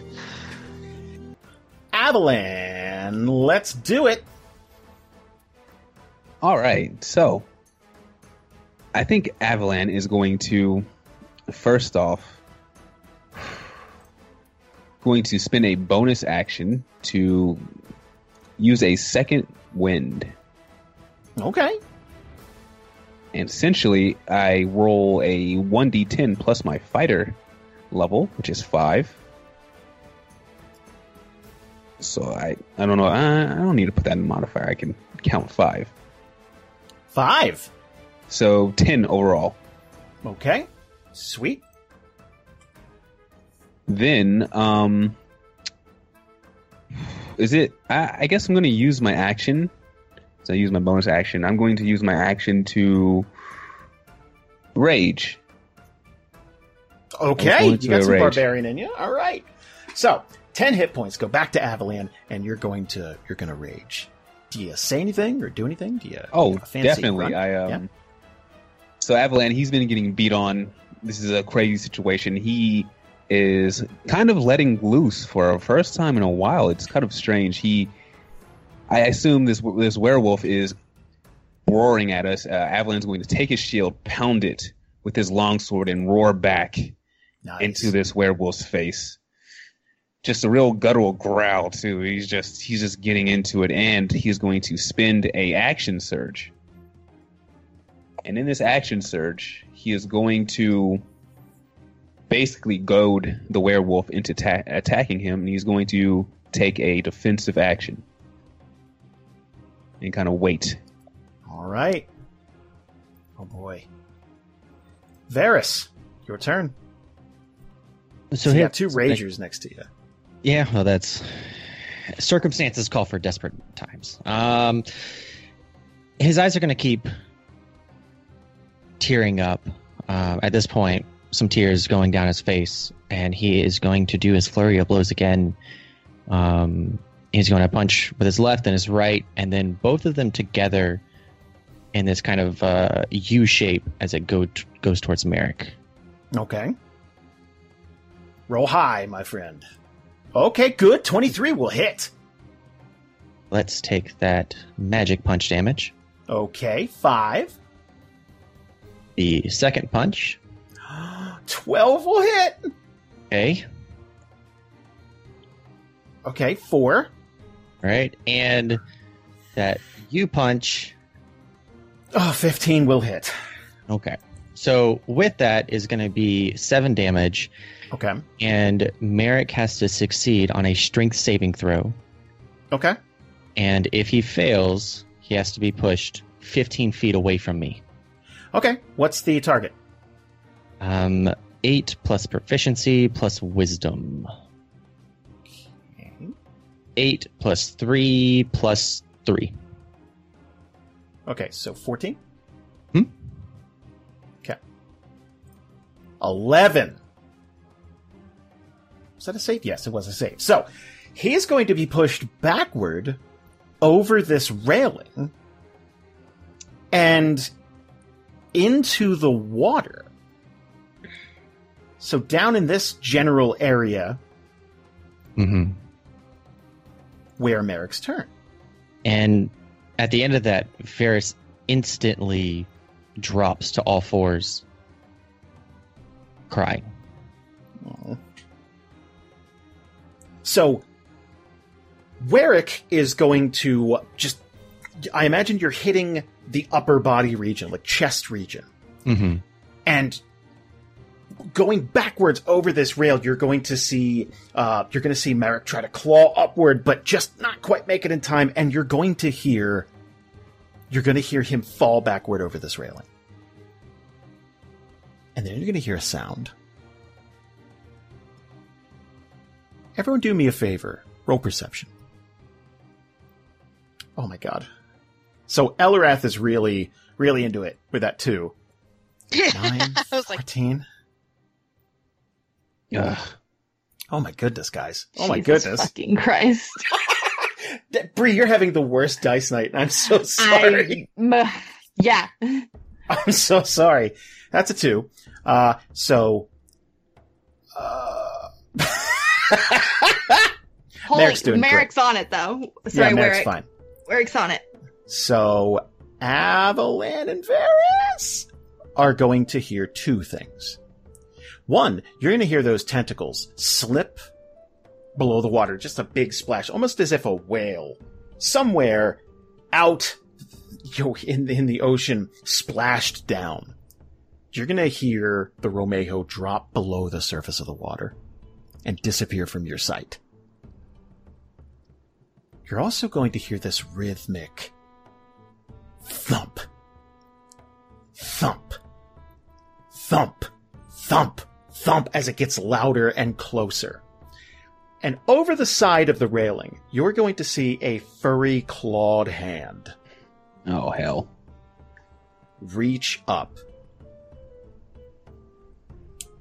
B: Let's do it.
F: All right, so I think Avalan is going to first off going to spin a bonus action to use a second wind.
B: Okay.
F: And essentially, I roll a 1d10 plus my fighter level, which is 5. So I, I don't know. I, I don't need to put that in modifier. I can count 5.
B: Five.
F: So 10 overall.
B: Okay. Sweet.
F: Then, um, is it? I, I guess I'm going to use my action. So I use my bonus action. I'm going to use my action to rage.
B: Okay. You got some
F: rage.
B: barbarian in you. All right. So, 10 hit points go back to Avalan and you're going to you're going to rage. Do you say anything or do anything? Do you
F: Oh,
B: have a fancy
F: definitely.
B: run?
F: I um.
B: Yeah.
F: So Avalan, he's been getting beat on. This is a crazy situation. He is kind of letting loose for a first time in a while. It's kind of strange. He, I assume this this werewolf is roaring at us. Uh, Avalan's going to take his shield, pound it with his longsword, and roar back
B: Nice.
F: into this werewolf's face. Just a real guttural growl too. He's just he's just getting into it, and he's going to spend a action surge. And in this action surge, he is going to basically goad the werewolf into ta- attacking him, and he's going to take a defensive action and kind of wait.
B: All right. Oh boy. Variis, your turn.
E: So
B: So you
E: here,
B: got two ragers next to you.
E: Yeah, well, that's circumstances call for desperate times. Um, his eyes are going to keep tearing up. Uh, at this point, some tears going down his face, and he is going to do his flurry of blows again. Um, he's going to punch with his left and his right, and then both of them together in this kind of uh, U shape as it go t- goes towards Marrek.
B: Okay. Roll high, my friend. Okay, good. 23 will hit.
E: Let's take that magic punch damage.
B: Okay, 5.
E: The second punch. [GASPS]
B: 12 will hit.
E: Okay.
B: Okay, 4.
E: Right. And that you punch.
B: Oh, 15 will hit.
E: Okay. So with that is going to be seven damage,
B: Okay.
E: and Marrek has to succeed on a strength saving throw.
B: Okay.
E: And if he fails, he has to be pushed 15 feet away from me.
B: Okay. What's the target?
E: Um, eight plus proficiency plus wisdom. Eight plus three plus three.
B: Okay, so 14?
E: Hmm?
B: Okay. 11. Was that a save? Yes, it was a save. So, he is going to be pushed backward over this railing and into the water. So, down in this general area
E: Mm-hmm.
B: where Marrek's turn.
E: And at the end of that, Variis instantly drops to all fours, crying.
B: So, Warwick is going to just. I imagine you're hitting the upper body region, like chest region,
E: Mm-hmm.
B: and going backwards over this rail, you're going to see uh, you're going to see Marrek try to claw upward, but just not quite make it in time, and you're going to hear you're going to hear him fall backward over this railing, and then you're going to hear a sound. Everyone, do me a favor. Roll perception. Oh my god! So Eliwrath is really, really into it with that too. [LAUGHS] Nine,
D: I was like,
E: Ugh.
B: Oh my goodness, guys. Oh my goodness.
G: Fucking Christ. [LAUGHS] [LAUGHS]
B: Bri, you're having the worst dice night, I'm so sorry.
G: I, m- yeah.
B: I'm so sorry. That's a two. Uh, so, uh, [LAUGHS]
G: Holy,
B: Marrek's doing great.
G: On it though. Sorry,
B: yeah, Marrek's
G: Marrek.
B: fine.
G: Marrek's on it.
B: So, Avalan and Variis are going to hear two things. One, you're going to hear those tentacles slip below the water, just a big splash, almost as if a whale somewhere out you know, in, in the ocean splashed down. You're going to hear the Romeo drop below the surface of the water and disappear from your sight. You're also going to hear this rhythmic thump, thump, thump, thump, thump as it gets louder and closer. And over the side of the railing, you're going to see a furry clawed hand
F: Oh hell!
B: reach up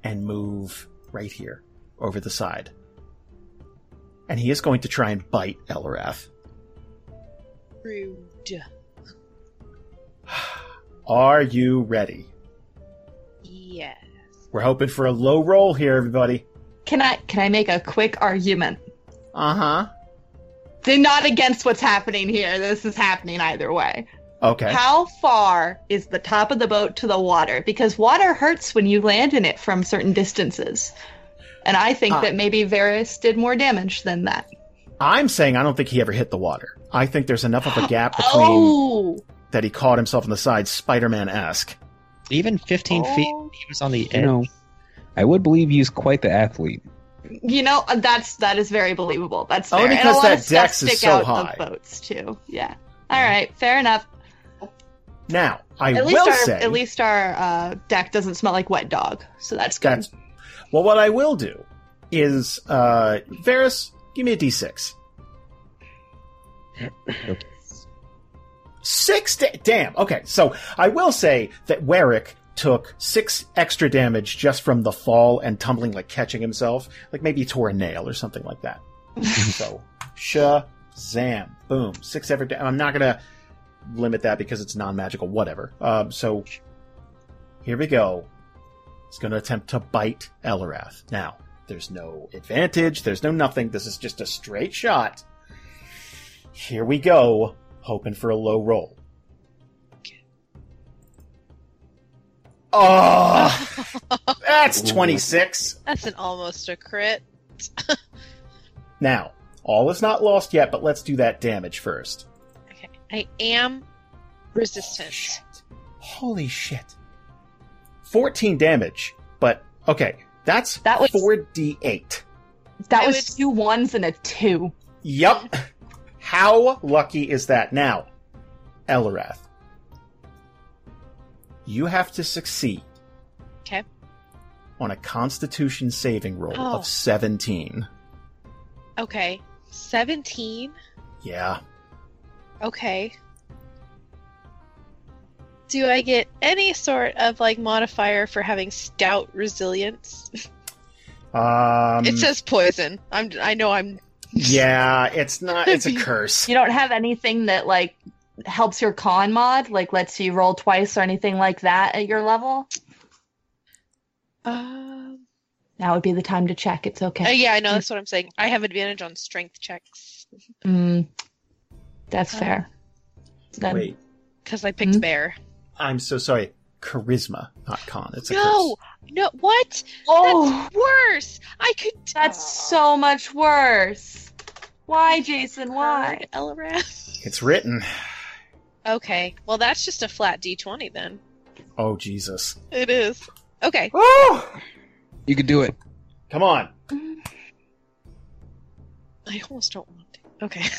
B: and move right here over the side. And he is going to try and bite Eliwrath.
D: rude.
B: Are you ready?
D: Yes.
B: We're hoping for a low roll here, everybody.
G: Can I can I make a quick argument?
B: Uh huh.
G: They're not against what's happening here. This is happening either way.
B: Okay.
G: How far is the top of the boat to the water? Because water hurts when you land in it from certain distances. And I think
B: Ah.
G: that maybe Variis did more damage than that.
B: I'm saying I don't think he ever hit the water. I think there's enough of a [GASPS] gap between
G: Oh,
B: that he caught himself on the side, Spider-Man esque.
E: Even 15 feet,
G: Oh.
E: he was on the
F: You know, I would believe he's quite the athlete.
G: you know uh, that's that is very believable. That's
B: Only
G: fair.
B: because
G: and a lot
B: that
G: of
B: dex is
G: stick
B: so
G: out
B: high.
G: Of boats too. Yeah. All right. Fair enough.
B: Now, I
G: At least
B: will
G: our
B: say
G: at least our uh, deck doesn't smell like wet dog, so that's good.
B: that's well. What I will do is, uh, Variis, give me a d6. Six. Da- damn. Okay, so I will say that Warwick took six extra damage just from the fall and tumbling, like catching himself. Like maybe he tore a nail or something like that. [LAUGHS] so, shazam. Boom. Six ever. Da- I'm not gonna limit that because it's non-magical. Whatever. Um, so here we go. He's gonna attempt to bite Eliwrath. Now, there's no advantage. There's no nothing. This is just a straight shot. Here we go. Hoping for a low roll. Oh, [LAUGHS] that's 26.
D: That's an almost a crit. [LAUGHS]
B: Now, all is not lost yet, but let's do that damage first.
D: Okay. I am resistant.
B: Shit. Holy shit. 14 damage, but okay, that's
G: That was-
B: 4d8.
G: That
D: I
G: was
D: would-
G: two ones and a two.
B: Yep. How lucky is that? Now, Eliwrath, you have to succeed
D: Okay.
B: on a constitution saving roll
D: Oh.
B: of 17.
D: Okay. 17.
B: Yeah.
D: Okay. Do I get any sort of like modifier for having stout resilience?
B: Um,
D: it says poison. I'm I know I'm
B: yeah, it's not, it's a [LAUGHS] curse.
G: You don't have anything that like helps your con mod, like lets you roll twice or anything like that at your level.
D: um
G: Now would be the time to check. It's
D: uh,
G: okay.
D: yeah, I know that's what I'm saying. I have advantage on strength checks
G: Mm, that's
D: Uh,
G: fair. Then-
B: Wait,
D: because I picked
G: Hmm?
D: bear.
B: I'm so sorry. Charisma, not con. It's a
D: No,
B: curse.
D: no, what?
G: Oh,
D: That's worse. I could.
G: that's so much worse. Why, Jason? Why?
D: Eliwrath?
B: It's written.
D: Okay, well that's just a flat D20 then.
B: Oh, Jesus.
D: It is. Okay. [GASPS]
B: Oh!
F: You could do it.
B: Come on.
D: I almost don't want to. Okay. [LAUGHS]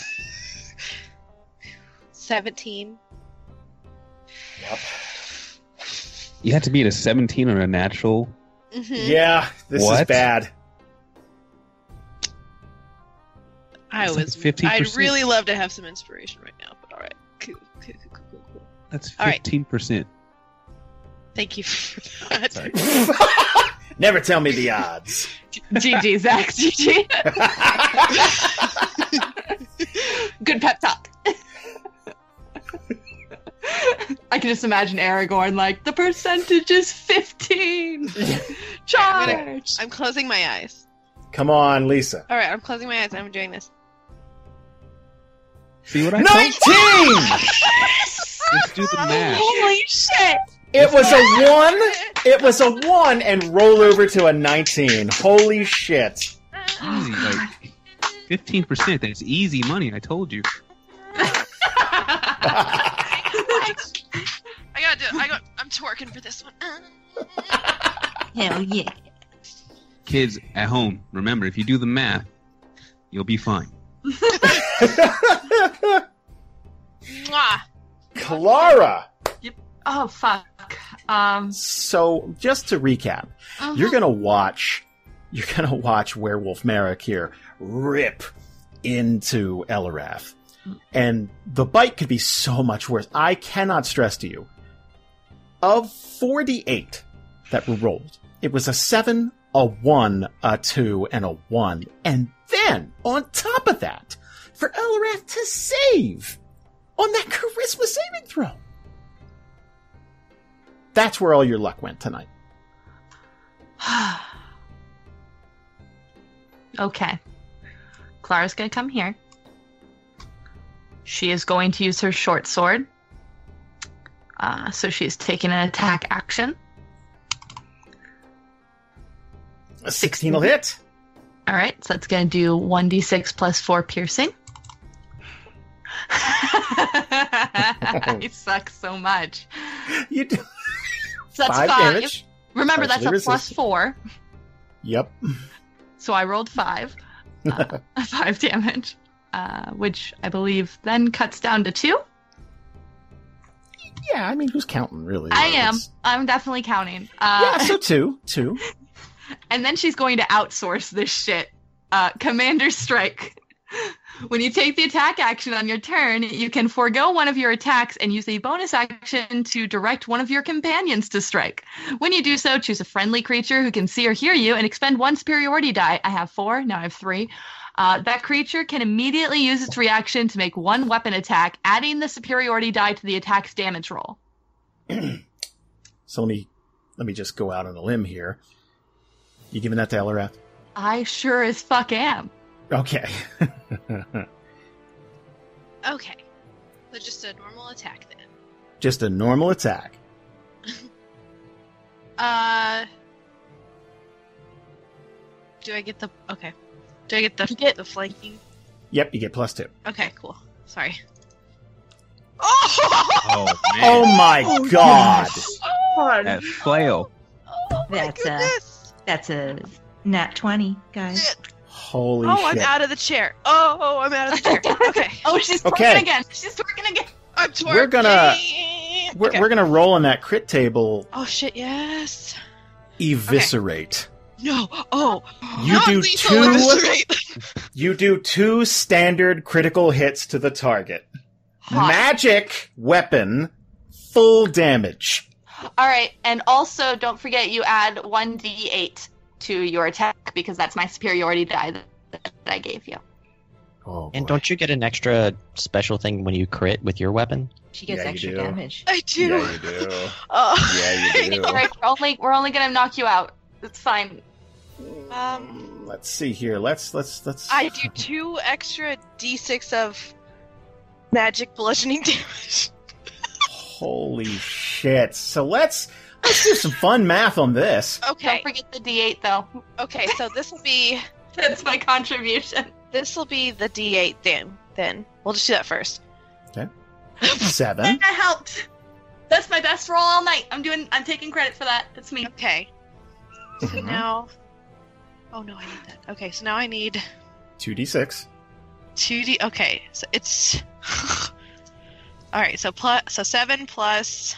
D: 17.
B: Yep.
F: You had to beat a 17 on a natural.
D: Mm-hmm.
B: Yeah, this is bad.
D: I
F: It's like
D: was.
F: 15%.
D: I'd really love to have some inspiration right now, but all right. Cool, cool, cool, cool, cool, cool.
F: That's 15%.
D: Thank you for that. [LAUGHS]
B: Sorry. [LAUGHS] Never tell me the odds.
G: GG, Zach. GG. [LAUGHS] Good pep talk. [LAUGHS] I can just imagine Aragorn like the percentage is fifteen. [LAUGHS] Charge.
D: I'm closing my eyes.
B: Come on, Lisa.
D: All right, I'm closing my eyes. I'm doing this.
F: See what I told you? [LAUGHS]
B: 19!
F: Just do the math.
G: Holy shit!
B: It was a one. It was a one and roll over to a 19. Holy shit.
F: Easy, like 15%. That's easy money. I told you. [LAUGHS]
D: I gotta do it. I got. I'm twerking for this one. [LAUGHS]
C: Hell yeah.
F: Kids at home, remember, if you do the math, you'll be fine.
D: Mwah.
B: Klara. Yep.
G: Oh fuck. Um.
B: So, just to recap, you're gonna watch. You're gonna watch Werewolf Marrek here rip into Eliwrath, and the bite could be so much worse. I cannot stress to you. Of 48 that were rolled, it was a seven, a one, a two, and a one, and then on top of that, for Eliwrath to save on that charisma saving throw. That's where all your luck went tonight. [SIGHS]
G: okay. Klara's gonna come here. She is going to use her short sword. Uh, so she's taking an attack action.
B: A 16 will hit.
G: All right, so that's going to do 1d6 plus 4 piercing. [LAUGHS] I suck so much.
B: You do [LAUGHS]
G: So that's
B: five
G: five.
B: damage.
G: Remember, that's a
B: Partially
G: plus
B: resistant.
G: 4.
B: Yep. [LAUGHS]
G: So I rolled 5. Uh, 5 damage, uh, which I believe then cuts down to 2.
B: Yeah, I mean, who's counting, really?
G: I am.
B: It's-
G: I'm definitely counting. Uh,
B: Yeah, so two. Two. [LAUGHS]
G: and then she's going to outsource this shit. Uh, Commander Strike. [LAUGHS] When you take the attack action on your turn, you can forego one of your attacks and use a bonus action to direct one of your companions to strike. When you do so, choose a friendly creature who can see or hear you and expend one superiority die. I have four, now I have three. Uh, that creature can immediately use its reaction to make one weapon attack, adding the superiority die to the attack's damage roll. [CLEARS THROAT]
B: So let me let me just go out on a limb here. You giving that to Eliwrath?
G: I sure as fuck am.
B: Okay. [LAUGHS]
D: Okay. So just a normal attack then.
B: just a normal attack. [LAUGHS]
D: Uh. Do I get the okay? Do I get the
G: You get-
D: the flanking?
B: Yep, you get plus two.
D: Okay, cool. Sorry. Oh! [LAUGHS]
F: Oh man,
B: Oh my god!
F: that flail.
D: Oh
C: That's, uh,
D: goodness!
C: That's a nat 20, guys.
B: Holy shit.
D: oh,
B: shit.
D: I'm out of the chair. Oh, oh, I'm out of the chair. [LAUGHS] Okay,
G: Oh, she's twerking
B: Okay.
G: again. She's twerking again.
D: I'm twerking.
B: We're gonna- We're,
D: Okay.
B: we're gonna roll on that crit table
D: Oh shit! Yes.
B: eviscerate.
D: No. Oh.
B: You
D: not
B: do two- [LAUGHS] You do two standard critical hits to the target.
G: Hot.
B: Magic weapon, full damage.
G: All right, and also don't forget you add one d8 to your attack because that's my superiority die that, that I gave you.
B: Oh,
E: And
B: boy.
E: don't you get an extra special thing when you crit with your weapon?
C: She gets
B: Yeah,
C: extra damage.
D: I do.
B: Yeah, you do. [LAUGHS]
D: Oh.
B: Yeah, you [LAUGHS] do.
G: All right, we're only we're only gonna knock you out. It's fine.
D: Um.
B: Let's see here. Let's let's let's.
D: I do two extra d6 of magic bludgeoning [LAUGHS] damage.
B: Holy shit! So let's let's do some fun math on this.
D: Okay.
G: Don't forget the d8 though.
D: Okay. So this will be [LAUGHS]
G: That's my contribution.
D: this will be the d8 then. Then we'll just do that first. Okay. [LAUGHS]
B: Seven.
G: That helped. That's my best roll all night. I'm doing. I'm taking credit for that. That's me.
D: Okay. So
B: Mhm.
D: now. Oh no, I need that. Okay, so now I need
B: Two d six.
D: two d. Okay, so it's. [LAUGHS] All right, so plus so seven plus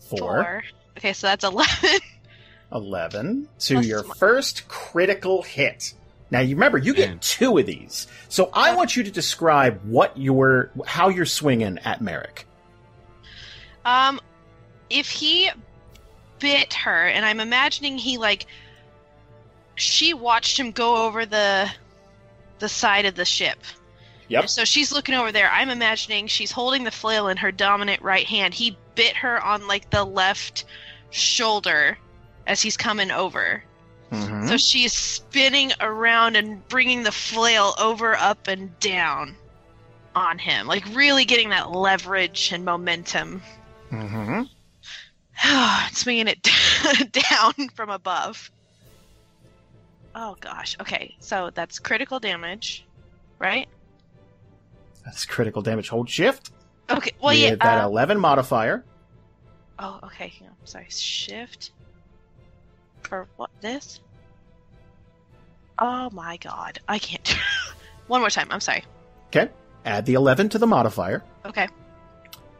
B: Four.
D: four. Okay, so that's [LAUGHS] eleven.
B: 11 to
D: Plus
B: your
D: my-
B: first critical hit. Now you remember you get two of these. So I want you to describe what your how you're swinging at Marrek.
D: Um, if he bit her, and I'm imagining he like she watched him go over the the side of the ship.
B: Yep.
D: So she's looking over there. I'm imagining she's holding the flail in her dominant right hand. He bit her on like the left shoulder as he's coming over.
B: Mhm.
D: So she's spinning around and bringing the flail over, up, and down on him, like really getting that leverage and momentum.
B: Mm-hmm.
D: swinging it [LAUGHS] down from above. Oh gosh. Okay, so that's critical damage, right?
B: That's critical damage. Hold shift.
D: Okay. Well,
B: with
D: yeah.
B: that
D: uh,
B: 11 modifier.
D: oh, okay. Sorry. Shift for what? This? Oh my god! I can't. [LAUGHS] One more time. I'm sorry.
B: Okay. Add the 11 to the modifier.
D: Okay.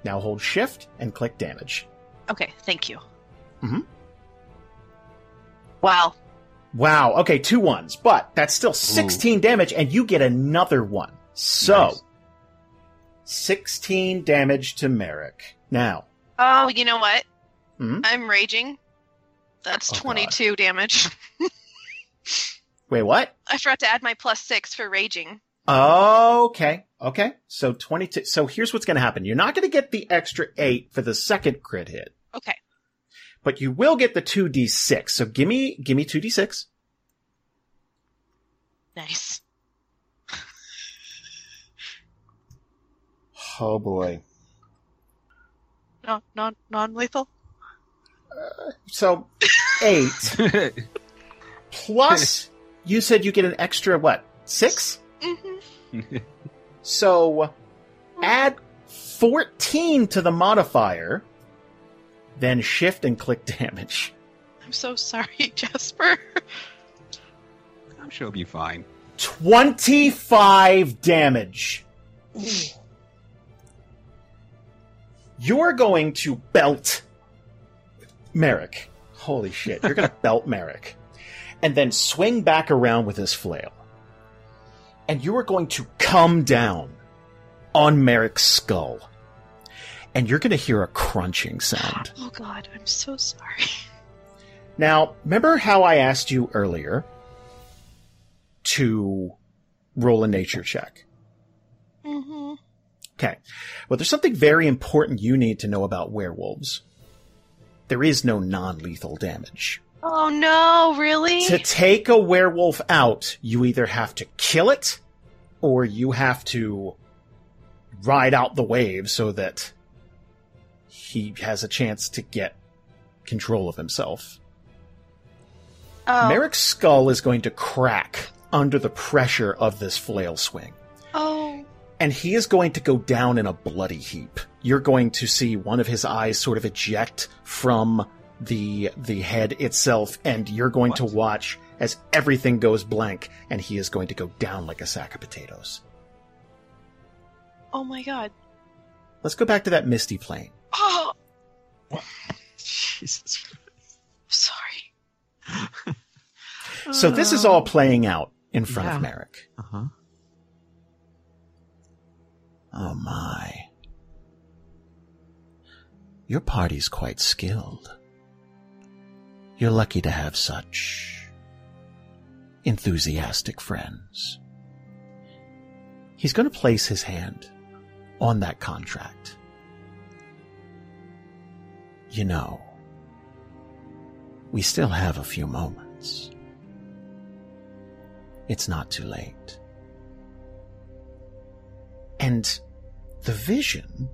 B: Now hold shift and click damage.
D: Okay. Thank you.
B: Mhm.
D: Wow.
B: Wow. Okay, two ones, but that's still 16 damage and you get another one. So,
F: Nice.
B: 16 damage to Marrek. Now,
D: Oh, you know what?
B: Hmm?
D: I'm raging. That's
B: Oh, God.
D: 22 damage. [LAUGHS]
B: wait, what?
D: I forgot to add my plus six for raging.
B: Okay. Okay. So 22. So here's what's going to happen. You're not going to get the extra 8 for the second crit hit,
D: Okay.
B: But you will get the 2d6. So give me give me 2d6.
D: Nice.
B: Oh boy.
D: No, non non lethal.
B: So 8 [LAUGHS] plus you said you get an extra what? 6?
D: Mm-hmm.
B: So add 14 to the modifier, then shift and click damage.
D: I'm so sorry, [LAUGHS] Jasper.
F: I'm sure it'll be fine.
B: 25 damage. You're going to belt Marrek. Holy shit. You're going [LAUGHS] to belt Marrek. And then swing back around with his flail. And you are going to come down on Marrek's skull. And you're going to hear a crunching sound. [GASPS]
D: Oh God, I'm so sorry.
B: Now, remember how I asked you earlier to roll a nature check.
D: Mm-hmm.
B: Okay. Well, there's something very important you need to know about werewolves. There is no non-lethal damage.
D: Oh no, really?
B: To take a werewolf out, you either have to kill it or you have to ride out the wave so that he has a chance to get control of himself.
D: oh.
B: Marrek's skull is going to crack under the pressure of this flail swing.
D: oh.
B: and he is going to go down in a bloody heap. You're going to see one of his eyes sort of eject from the the head itself, and you're going to watch as everything goes blank, and he is going to go down like a sack of potatoes.
D: Oh my god.
B: Let's go back to that misty plane.
D: Oh,
H: Jesus.
D: sorry. [LAUGHS]
B: So this is all playing out in front
H: Yeah.
B: of Marrek.
H: Uh huh.
B: Oh my. Your party's quite skilled. You're lucky to have such enthusiastic friends. He's going to place his hand on that contract. You know, we still have a few moments. It's not too late. And the vision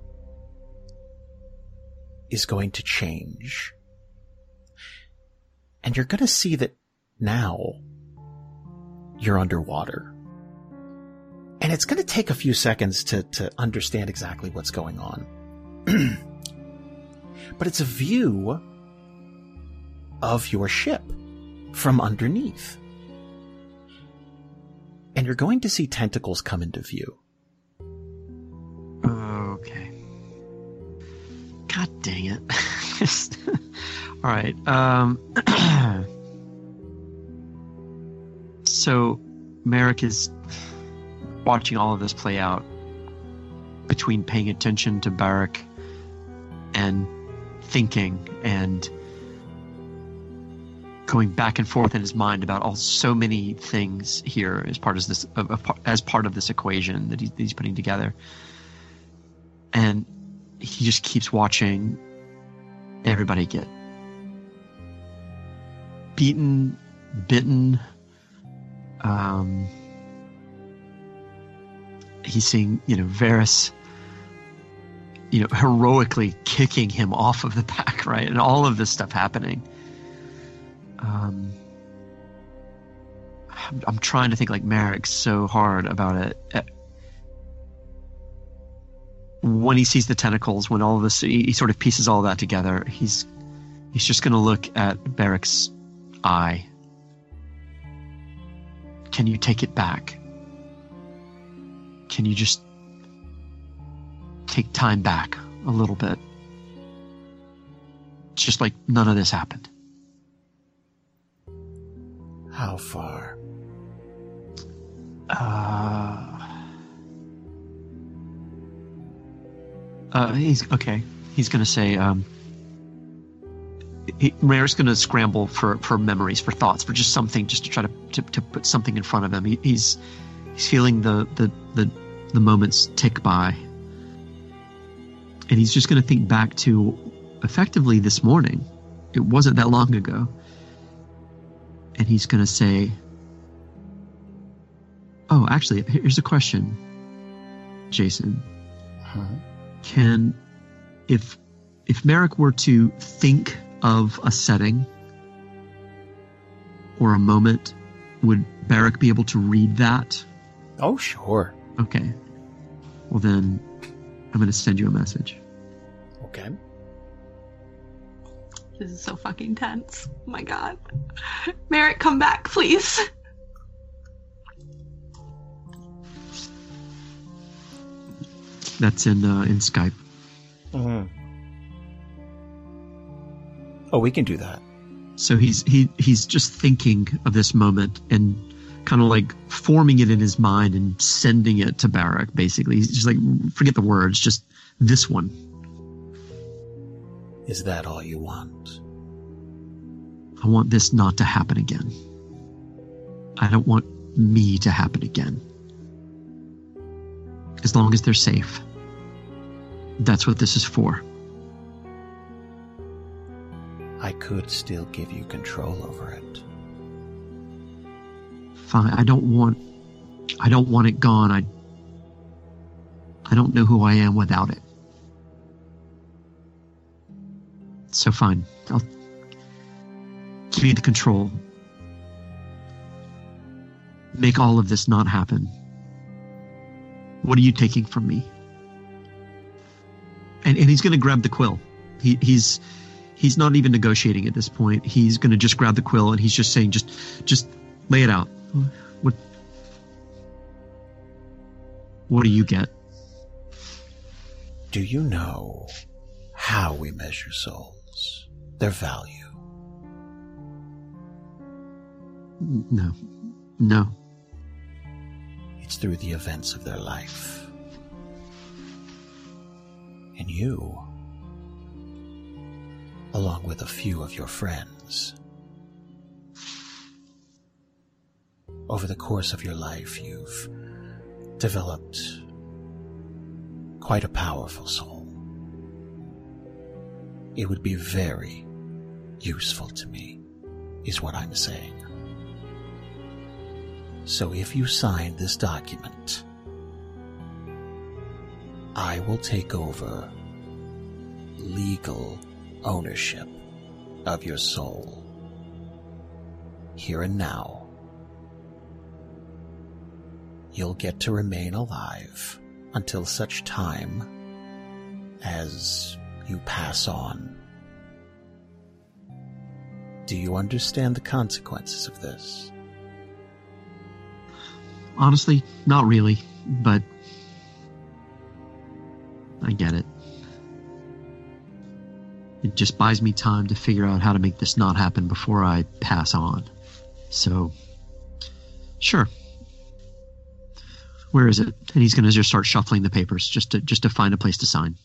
B: is going to change. And you're going to see that now you're underwater. And it's going to take a few seconds to, to understand exactly what's going on. [CLEARS THROAT] but it's a view of your ship from underneath. And you're going to see tentacles come into view.
H: Okay. God dang it. [LAUGHS] All right. Um, [CLEARS THROAT] so Marrek is watching all of this play out between paying attention to Barrack and thinking and going back and forth in his mind about all so many things here as part of this as part of this equation that he's, that he's putting together and he just keeps watching everybody get beaten, bitten. Um, he's seeing, you know, Variis, you know, heroically kicking him off of the pack, right, and all of this stuff happening. Um, I'm, I'm trying to think like Marrek's so hard about it. Uh, when he sees the tentacles, when all of this, he, he sort of pieces all that together. He's he's just going to look at Barrack's eye. Can you take it back? Can you just take time back a little bit? Just like none of this happened.
B: How far?
H: Uh, uh, he's okay. He's gonna say, um, he, Rare's gonna scramble for, for memories, for thoughts, for just something, just to try to, to, to put something in front of him. He, he's he's feeling the, the the the moments tick by, and he's just gonna think back to effectively this morning. It wasn't that long ago, and he's gonna say, "Oh, actually, here's a question, Jason."
B: Huh?
H: can if if Marrek were to think of a setting or a moment, would Barrack be able to read that?
B: Oh, sure.
H: Okay. Well then I'm gonna send you a message.
B: Okay.
G: This is so fucking tense. Oh my god. Marrek, come back, please.
H: That's in uh, in Skype.
B: hmm Oh, we can do that.
H: So he's he he's just thinking of this moment and kind of like forming it in his mind and sending it to Barrack. Basically, he's just like forget the words, just this one.
B: Is that all you want?
H: I want this not to happen again. I don't want me to happen again. as long as they're safe. That's what this is for.
B: I could still give you control over it.
H: Fine. I don't want. I don't want it gone. I. I don't know who I am without it. So fine. I'll give you the control. Make all of this not happen. What are you taking from me? And and he's going to grab the quill. He he's he's not even negotiating at this point. He's going to just grab the quill and he's just saying just just lay it out. What What do you get?
B: Do you know how we measure souls? Their value?
H: No. No.
B: It's through the events of their life. And you, along with a few of your friends, over the course of your life, you've developed quite a powerful soul. It would be very useful to me, is what I'm saying. So if you sign this document, I will take over legal ownership of your soul. Here and now. You'll get to remain alive until such time as you pass on. Do you understand the consequences of this?
H: Honestly, not really, but I get it. It just buys me time to figure out how to make this not happen before I pass on. So, sure. Where is it? And he's going to just start shuffling the papers just to just to find a place to sign.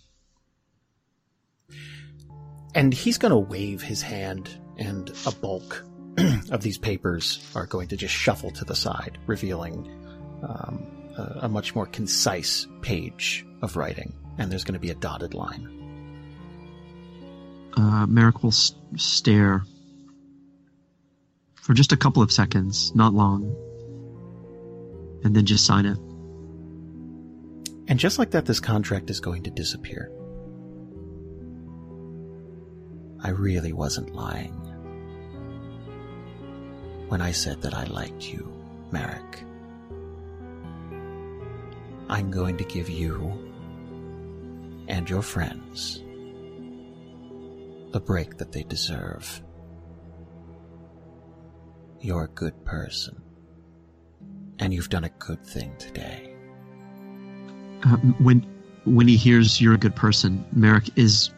B: And he's going to wave his hand, and a bulk [CLEARS THROAT] of these papers are going to just shuffle to the side, revealing um, a, a much more concise page of writing. And there's going to be a dotted line.
H: Uh, Marrek will s- stare for just a couple of seconds, not long, and then just sign it.
B: And just like that, this contract is going to disappear. I really wasn't lying when I said that I liked you, Marrek. I'm going to give you and your friends the break that they deserve. You're a good person, and you've done a good thing today.
H: Uh, when when he hears you're a good person, Marrek is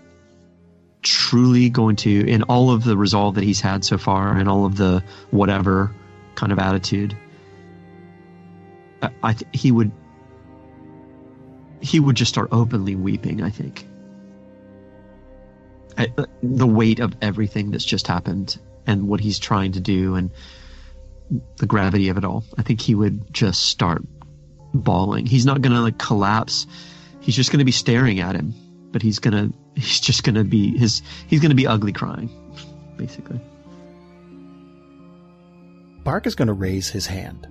H: truly going to, in all of the resolve that he's had so far, and all of the whatever kind of attitude, I, I th- he would he would just start openly weeping. I think I, uh, the weight of everything that's just happened and what he's trying to do and the gravity of it all. I think he would just start bawling. He's not gonna like collapse. He's just gonna be staring at him. But he's gonna he's just gonna be his he's gonna be ugly crying, basically.
B: Bark is to raise his hand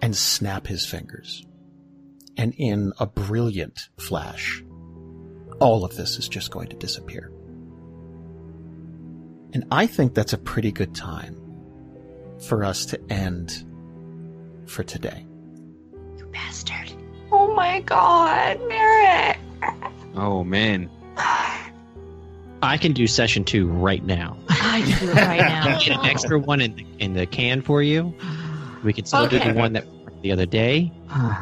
B: and snap his fingers. And in a brilliant flash, all of this is just going to disappear. And I think that's a pretty good time for us to end for today.
C: You bastard.
G: Oh my god, Marrek.
F: Oh man.
E: I can do session two right now.
C: I can do it right [LAUGHS] now.
E: Get an extra one in the, in the can for you. We can still do the one that the other day. [SIGHS]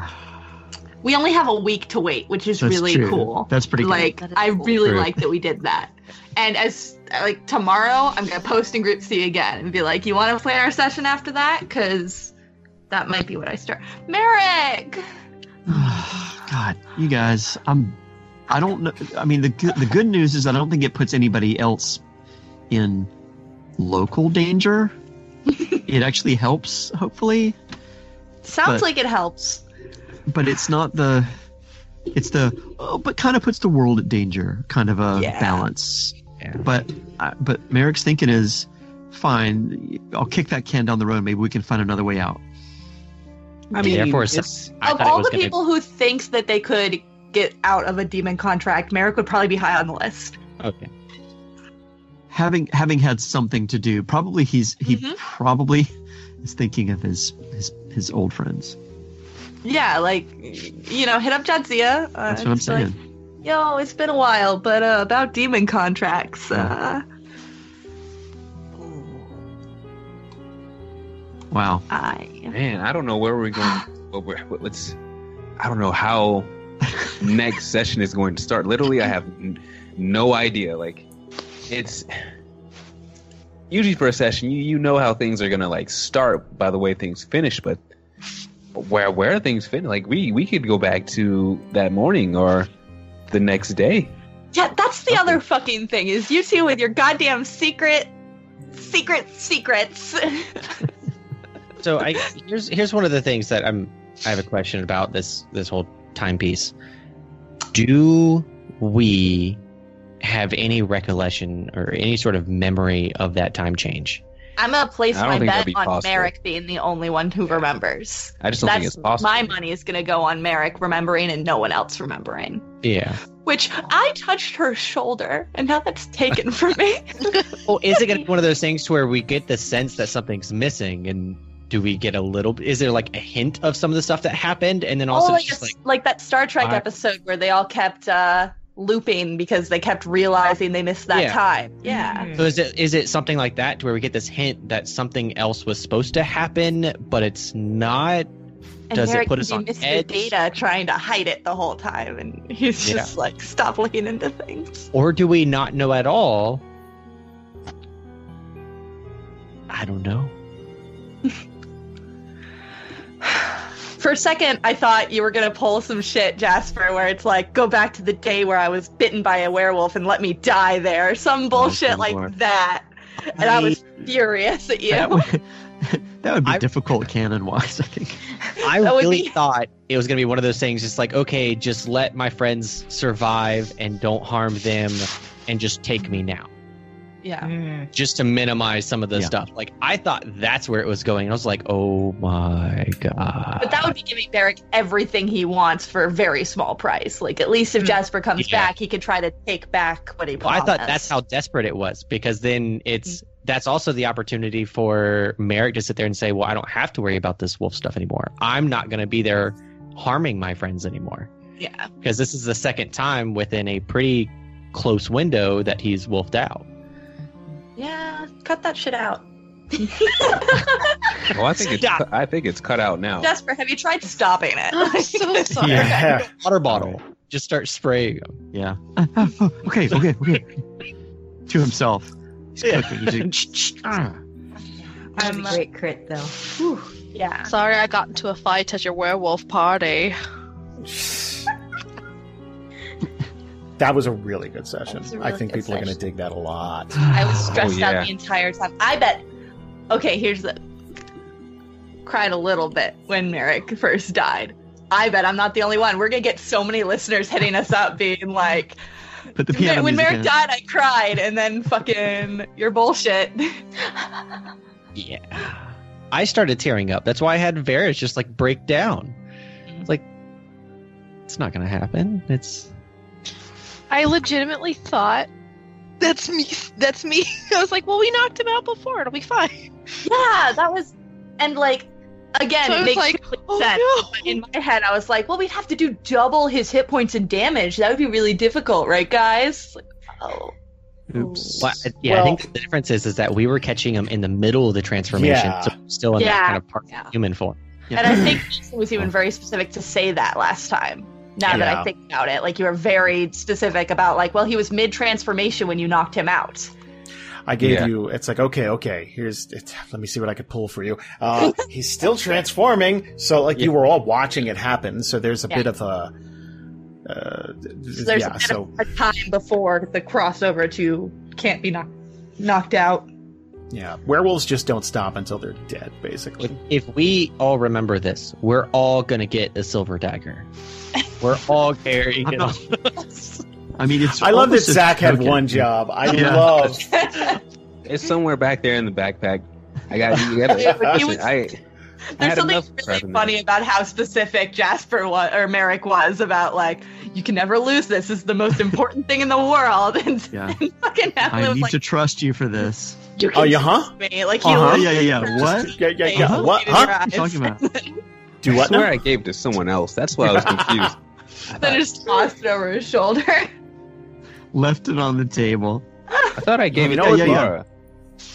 G: We only have a week to wait, which is
H: That's
G: really
H: true.
G: cool.
H: That's pretty good.
G: like
C: That is
G: I really
E: True.
G: like that we did that. And as like tomorrow, I'm gonna post in group C again and be like, "You want to plan our session after that? Because that might be what I start." Marrek. [SIGHS]
H: God, you guys, I'm. I don't know. I mean, the good, the good news is I don't think it puts anybody else in local danger. [LAUGHS] it actually helps, hopefully.
G: Sounds
H: But-
G: like it helps.
H: but it's not the. It's the oh, but kind of puts the world at danger kind of a
G: Yeah.
H: balance.
E: Yeah.
H: But uh, but Marrek's thinking is fine. I'll kick that can down the road. Maybe we can find another way out.
G: I mean,
E: Therefore,
F: it's-
E: I
G: of
E: thought it
G: all
E: was
G: the
E: gonna-
G: people who thinks that they could get out of a demon contract, Marrek would probably be high on the list.
E: Okay.
H: Having having had something to do, probably he's he
G: Mhm.
H: probably is thinking of his his his old friends.
G: Yeah, like you know, hit up Jadzia. Uh,
H: That's what I'm
G: just be like,
H: saying.
G: Yo, it's been a while, but uh, about demon contracts. Uh,
H: Wow.
G: I
F: Man, I don't know where we're going. [SIGHS] what we're, what's, I don't know how next [LAUGHS] session is going to start. Literally, I have n- no idea. Like, it's usually for a session, you, you know how things are gonna like start by the way things finish, but where where things finish, like we we could go back to that morning or the next day.
G: Yeah, that's the other fucking thing is you two with your goddamn secret, secret secrets. [LAUGHS]
E: So I here's here's one of the things that I'm I have a question about this this whole timepiece. Do we have any recollection or any sort of memory of that time change?
G: I'm gonna place my bet
F: be
G: on
F: possible.
G: Marrek being the only one who remembers.
F: I just don't
G: That's
F: think it's possible.
G: my money is gonna go on Marrek remembering and no one else remembering.
E: Yeah.
G: Which I touched her shoulder, and now that's taken from me. [LAUGHS]
E: Well, is it going to be one of those things where we get the sense that something's missing, and do we get a little? Is there like a hint of some of the stuff that happened, and then also
G: oh, like,
E: just
G: a-
E: like
G: like that Star Trek
E: I-
G: episode where they all kept uh, looping because they kept realizing they missed that
E: Yeah.
G: time. Yeah.
E: So is it is it something like that to where we get this hint that something else was supposed to happen, but it's not?
G: And
E: Does it put us on
G: be
E: edge?
G: Data trying to hide it the whole time, and he's
E: Yeah.
G: just like, stop looking into things.
E: Or do we not know at all? I don't know.
G: For a second, I thought you were gonna pull some shit, Jasper, where it's like, go back to the day where I was bitten by a werewolf and let me die there, some bullshit
H: good
G: like
H: lord.
G: that. And I was furious at you.
H: That would, [LAUGHS] that would be
E: I-
H: difficult canon wise, I think.
E: I really
G: be-
E: thought it was going to be one of those things, just like, okay, just let my friends survive and don't harm them and just take me now,
G: yeah. Mm.
E: just to minimize some of the
H: Yeah.
E: stuff. Like, I thought that's where it was going. I was like, oh my God.
G: But that would be giving Derek everything he wants for a very small price. Like at least if mm. Jasper comes
E: Yeah.
G: back, he could try to take back what he
E: Well, I thought that's how desperate it was because then it's mm-hmm. that's also the opportunity for Marrek to sit there and say, "Well, I don't have to worry about this wolf stuff anymore. I'm not going to be there harming my friends anymore."
G: Yeah.
E: Because this is the second time within a pretty close window that he's wolfed out.
G: Yeah. Cut that shit out.
F: Well, I think it's
E: Stop.
F: cu- I think it's cut out now.
G: Jasper, have you tried stopping it?
D: I'm so [LAUGHS] sorry.
B: Yeah.
E: Water bottle. Just start spraying them.
H: Yeah. Uh, uh, oh, okay, okay, okay. to himself. He's
E: Yeah.
H: cooking. He's just, ah.
C: That was
G: Um,
C: a great crit, though.
G: yeah.
D: Sorry, I got into a fight at your werewolf party. [LAUGHS]
B: That was a really good session.
G: was a
B: I
G: really
B: think
G: good
B: people are going to dig that a lot. [GASPS]
G: I was oh, stressed
F: yeah.
G: out the entire time. I bet. Okay, here's the. Cried a little bit when Marrek first died. I bet I'm not the only one. We're gonna get so many listeners hitting us up, being like,
H: Put the piano
G: "When Marrek
H: in.
G: died, I cried," and then fucking your bullshit. [LAUGHS]
E: Yeah. I started tearing up. That's why I had Variis just like break down. It's like it's not going to happen. It's
D: I legitimately thought that's me. That's me. [LAUGHS] I was like, well, we knocked him out before. It'll be fine.
G: yeah, that was, and like, again,
D: So
G: it makes
D: like,
G: complete
D: oh,
G: sense.
D: no.
G: In my head, I was like, well, we'd have to do double his hit points and damage. That would be really difficult, right, guys? Like, oh.
H: Oops.
E: Well, I- yeah, I think the difference is is that we were catching him in the middle of the transformation,
B: Yeah.
E: so still in
G: Yeah,
E: that kind of part
G: yeah.
E: human form.
G: And I think Jason was even very specific to say that last time. Now that I think about it, like you were very specific about like, well, he was mid transformation when you knocked him out.
B: I gave
F: Yeah.
B: you. It's like okay, okay. Here's. It, let me see what I could pull for you. Uh, [LAUGHS] he's still transforming, so like you were all watching it happen. So there's a
G: Yeah.
B: bit of a. Uh,
G: So there's
B: yeah.
G: a bit
B: So
G: of a time before the crossover to can't be knocked knocked out.
B: Yeah, werewolves just don't stop until they're dead, basically.
E: If, if we all remember this, we're all gonna get a silver dagger. We're all carrying
H: I'm
E: it.
H: not-
E: on.
H: I mean, it's.
B: I love that Zach had
H: token.
B: one job. I
H: Yeah.
B: love. [LAUGHS]
F: It's somewhere back there in the backpack. I got you. Gotta,
G: Yeah, but he
F: listen,
G: was-
F: I, I
G: There's
F: had
G: something
F: enough
G: really
F: in there.
G: funny about how specific Jasper was, or Marrek was about like, you can never lose this. This is the most important thing in the world. [LAUGHS] And,
H: Yeah. [LAUGHS]
G: and fucking
H: I
G: Avalan was
H: need
G: like,
H: to trust you for this.
G: You
B: Oh,
G: can
B: yeah, huh?
G: trust me. Like, he
B: Uh-huh.
H: Yeah, yeah, yeah. What?
B: Yeah, yeah, yeah.
H: Uh-huh.
B: What? Huh?
H: What are you talking about? [LAUGHS]
B: Do what?
F: I swear
B: now?
F: I gave it to someone else. That's why I was [LAUGHS] confused.
G: then just tossed it over his shoulder.
H: Left it on the table. [LAUGHS]
F: I thought I gave
B: You
F: it
B: know
F: to
B: what, yeah.
F: Laura.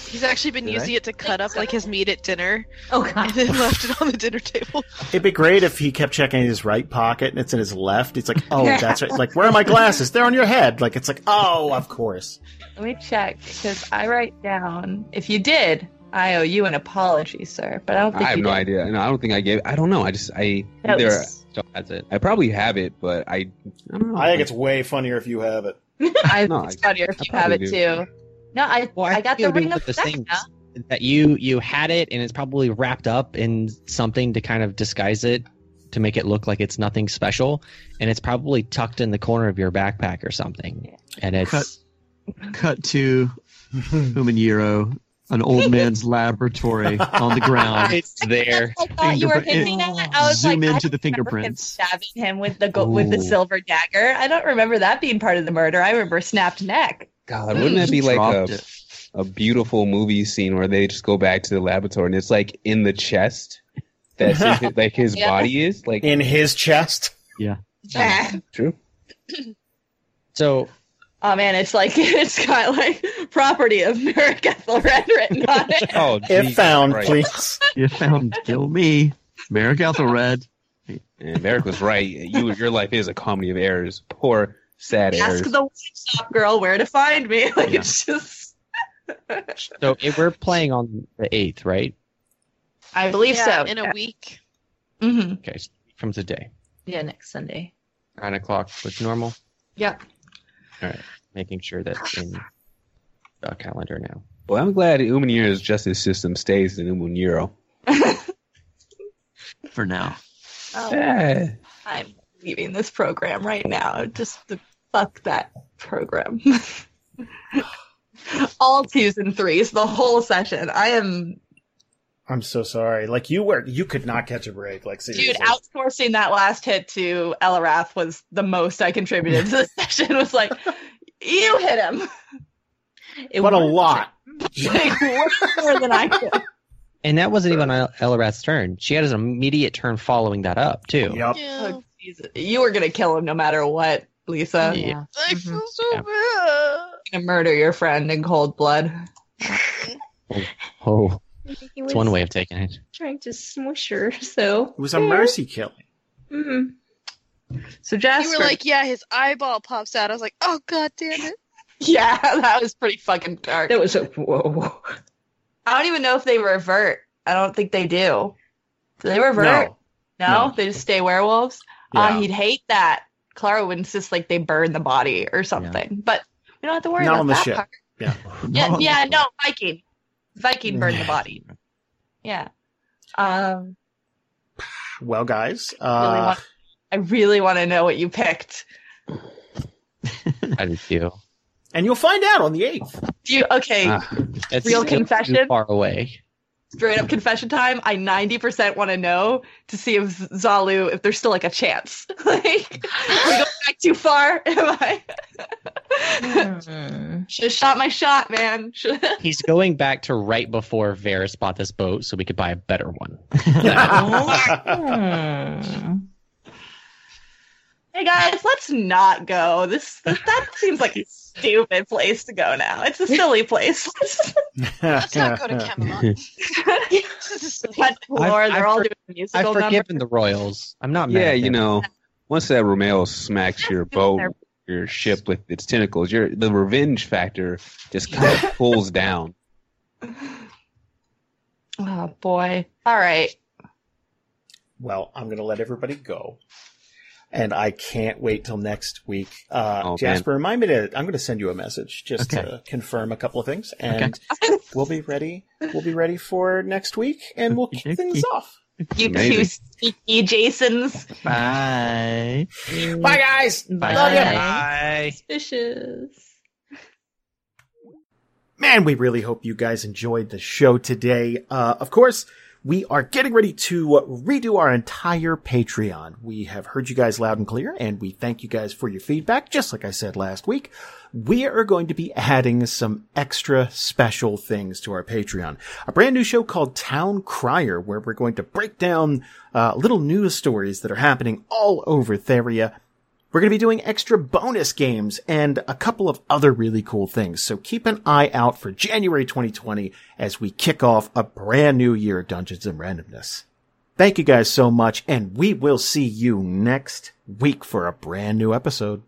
D: He's actually been
F: Did I?
D: using it to cut up like his meat at dinner,
C: Oh god!
D: and then left it on the dinner table.
B: It'd be great if he kept checking his right pocket and it's in his left. It's like, oh, that's right. Like, where are my glasses? They're on your head. Like, it's like, oh, of course.
G: Let me check because I write down. If you did, I owe you an apology, sir. But I don't think
F: I have
G: you
F: no
G: did.
F: idea. No, I don't think I gave. I don't know. I just I
G: That
F: either
G: was-
E: So that's it.
F: I probably have it, but I. I don't know.
B: I think it's way funnier if you have it. [LAUGHS]
G: I
F: No,
G: think it's
F: I-
G: funnier if
F: I
G: you have it
F: do.
G: too. No, I
E: Well,
G: I, got the
E: think it
G: ring of
E: with the same
G: now.
E: that you you had it and it's probably wrapped up in something to kind of disguise it to make it look like it's nothing special, and it's probably tucked in the corner of your backpack or something. And it's
H: Cut. Cut to [LAUGHS] Humaniro, an old man's laboratory on the ground.
E: it's there.
G: I thought you were
H: Fingerprint-
G: hinting at. I was
H: Zoom
G: like,
H: into
G: I
H: the
G: don't him
H: fingerprints.
G: stabbing him with the go- with the silver dagger. I don't remember that being part of the murder. I remember snapped neck.
F: God, wouldn't that be like a,
H: it.
F: a beautiful movie scene where they just go back to the laboratory and it's like in the chest that's [LAUGHS] his- like his
G: Yeah.
F: body is like
B: In his chest. Yeah.
F: True. [CLEARS THROAT]
E: So
G: Oh man, it's like [LAUGHS] it's got like property of Marrek Ethelred written on it. [LAUGHS]
F: Oh,
B: If found,
F: Christ.
B: please.
H: You found kill me, Marrek Ethelred.
F: And Marrek was right. You, your life is a comedy of errors. Poor, sad errors.
G: Ask the wine shop girl where to find me. [LAUGHS] Like
H: Yeah.
G: it's just. [LAUGHS]
E: so if we're playing on the eighth, right?
G: I believe
D: Yeah,
G: so.
D: in a week.
G: hmm
E: Okay, so from today,
C: Yeah, next Sunday.
E: nine o'clock was normal.
G: Yep.
E: All right, making sure that's in the calendar now.
F: Well, I'm glad Umanir's justice system stays in Umaniro. [LAUGHS]
H: For now.
G: Oh,
F: Yeah.
G: I'm leaving this program right now. Just to fuck that program. [LAUGHS] All twos and threes, the whole session. I am,
B: I'm so sorry. Like, you were, you could not catch a break. Like, seriously.
G: dude. Outsourcing that last hit to Eliwrath was the most I contributed to the [LAUGHS] session. Was like, you hit him,
C: It
B: but a lot. [LAUGHS]
G: like more than I could.
E: And that wasn't even on El- turn. She had an immediate turn following that up too.
B: Yep.
D: Yeah.
G: Oh, You were gonna kill him no matter what, Lisa.
E: Yeah.
C: Yeah.
D: I
C: Mhm.
D: feel so
E: Yeah.
D: bad.
G: Gonna murder your friend in cold blood.
E: Oh,
C: He
E: it's one way of taking it.
C: trying to smush her, so.
B: It was a mercy killing.
C: Mm.
G: So
D: You were like, yeah, his eyeball pops out. I was like, oh god damn it. [LAUGHS]
G: yeah, that was pretty fucking dark.
C: That was a whoa.
G: I don't even know if they revert. I don't think they do. Do they revert?
B: No.
G: No,
B: No.
G: they just stay werewolves. Ah,
B: Yeah.
G: he'd hate that. Klara would insist like they burn the body or something. But we don't have to worry
B: Not
G: about
B: on the
G: that
B: ship.
G: part.
B: Yeah. [LAUGHS] [LAUGHS]
G: Yeah, yeah, no, Viking. Viking burned the body. Yeah. Um,
B: Well, guys,
G: really
B: uh,
G: want, I really want to know what you picked. [LAUGHS]
E: I did too.
B: and you'll find out on the 8th.
G: Do you okay?
E: It's
G: Real
E: it's too
G: confession?
E: far away.
G: Straight up confession time. I 90% want to know to see if Zalu, if there's still like a chance. [LAUGHS] like, we go back too far. [LAUGHS] Am I?
C: Hmm.
G: Should have shot my shot, man. [LAUGHS]
E: He's going back to right before Variis bought this boat, so we could buy a better one.
C: Hmm.
G: hey guys, let's not go. This that seems like a stupid place to go now. It's a silly place.
D: Let's not go to Camelot. this is silly.
G: Cut to Lore,
E: I've-
G: they're
E: I've
G: all
E: for-
G: doing a
E: I've
G: musical number.
E: forgiven the royals. I'm not mad.
F: yeah,
E: at
F: you know, once that Romeo smacks your boat, your ship with its tentacles, your the revenge factor just kind of [LAUGHS] pulls down.
G: Oh boy. All right.
B: well, I'm going to let everybody go. And I can't wait till next week. Uh,
F: Oh, man.
B: Jasper, remind me to. I'm going to send you a message just
H: Okay.
B: to confirm a couple of things, and [LAUGHS] we'll be ready. We'll be ready for next week, and we'll kick things off.
G: You two
F: Amazing.
G: sneaky Jasons.
H: Bye.
B: Bye, guys.
H: Bye.
B: Love ya.
E: Bye.
G: Suspicious.
B: Man, we really hope you guys enjoyed the show today. Uh, of course, we are getting ready to redo our entire Patreon. We have heard you guys loud and clear, and we thank you guys for your feedback. Just like I said last week, we are going to be adding some extra special things to our Patreon. A brand new show called Town Crier, where we're going to break down uh, little news stories that are happening all over Theria. We're going to be doing extra bonus games and a couple of other really cool things. So keep an eye out for January 2020 as we kick off a brand new year of Dungeons and Randomness. Thank you guys so much, and we will see you next week for a brand new episode.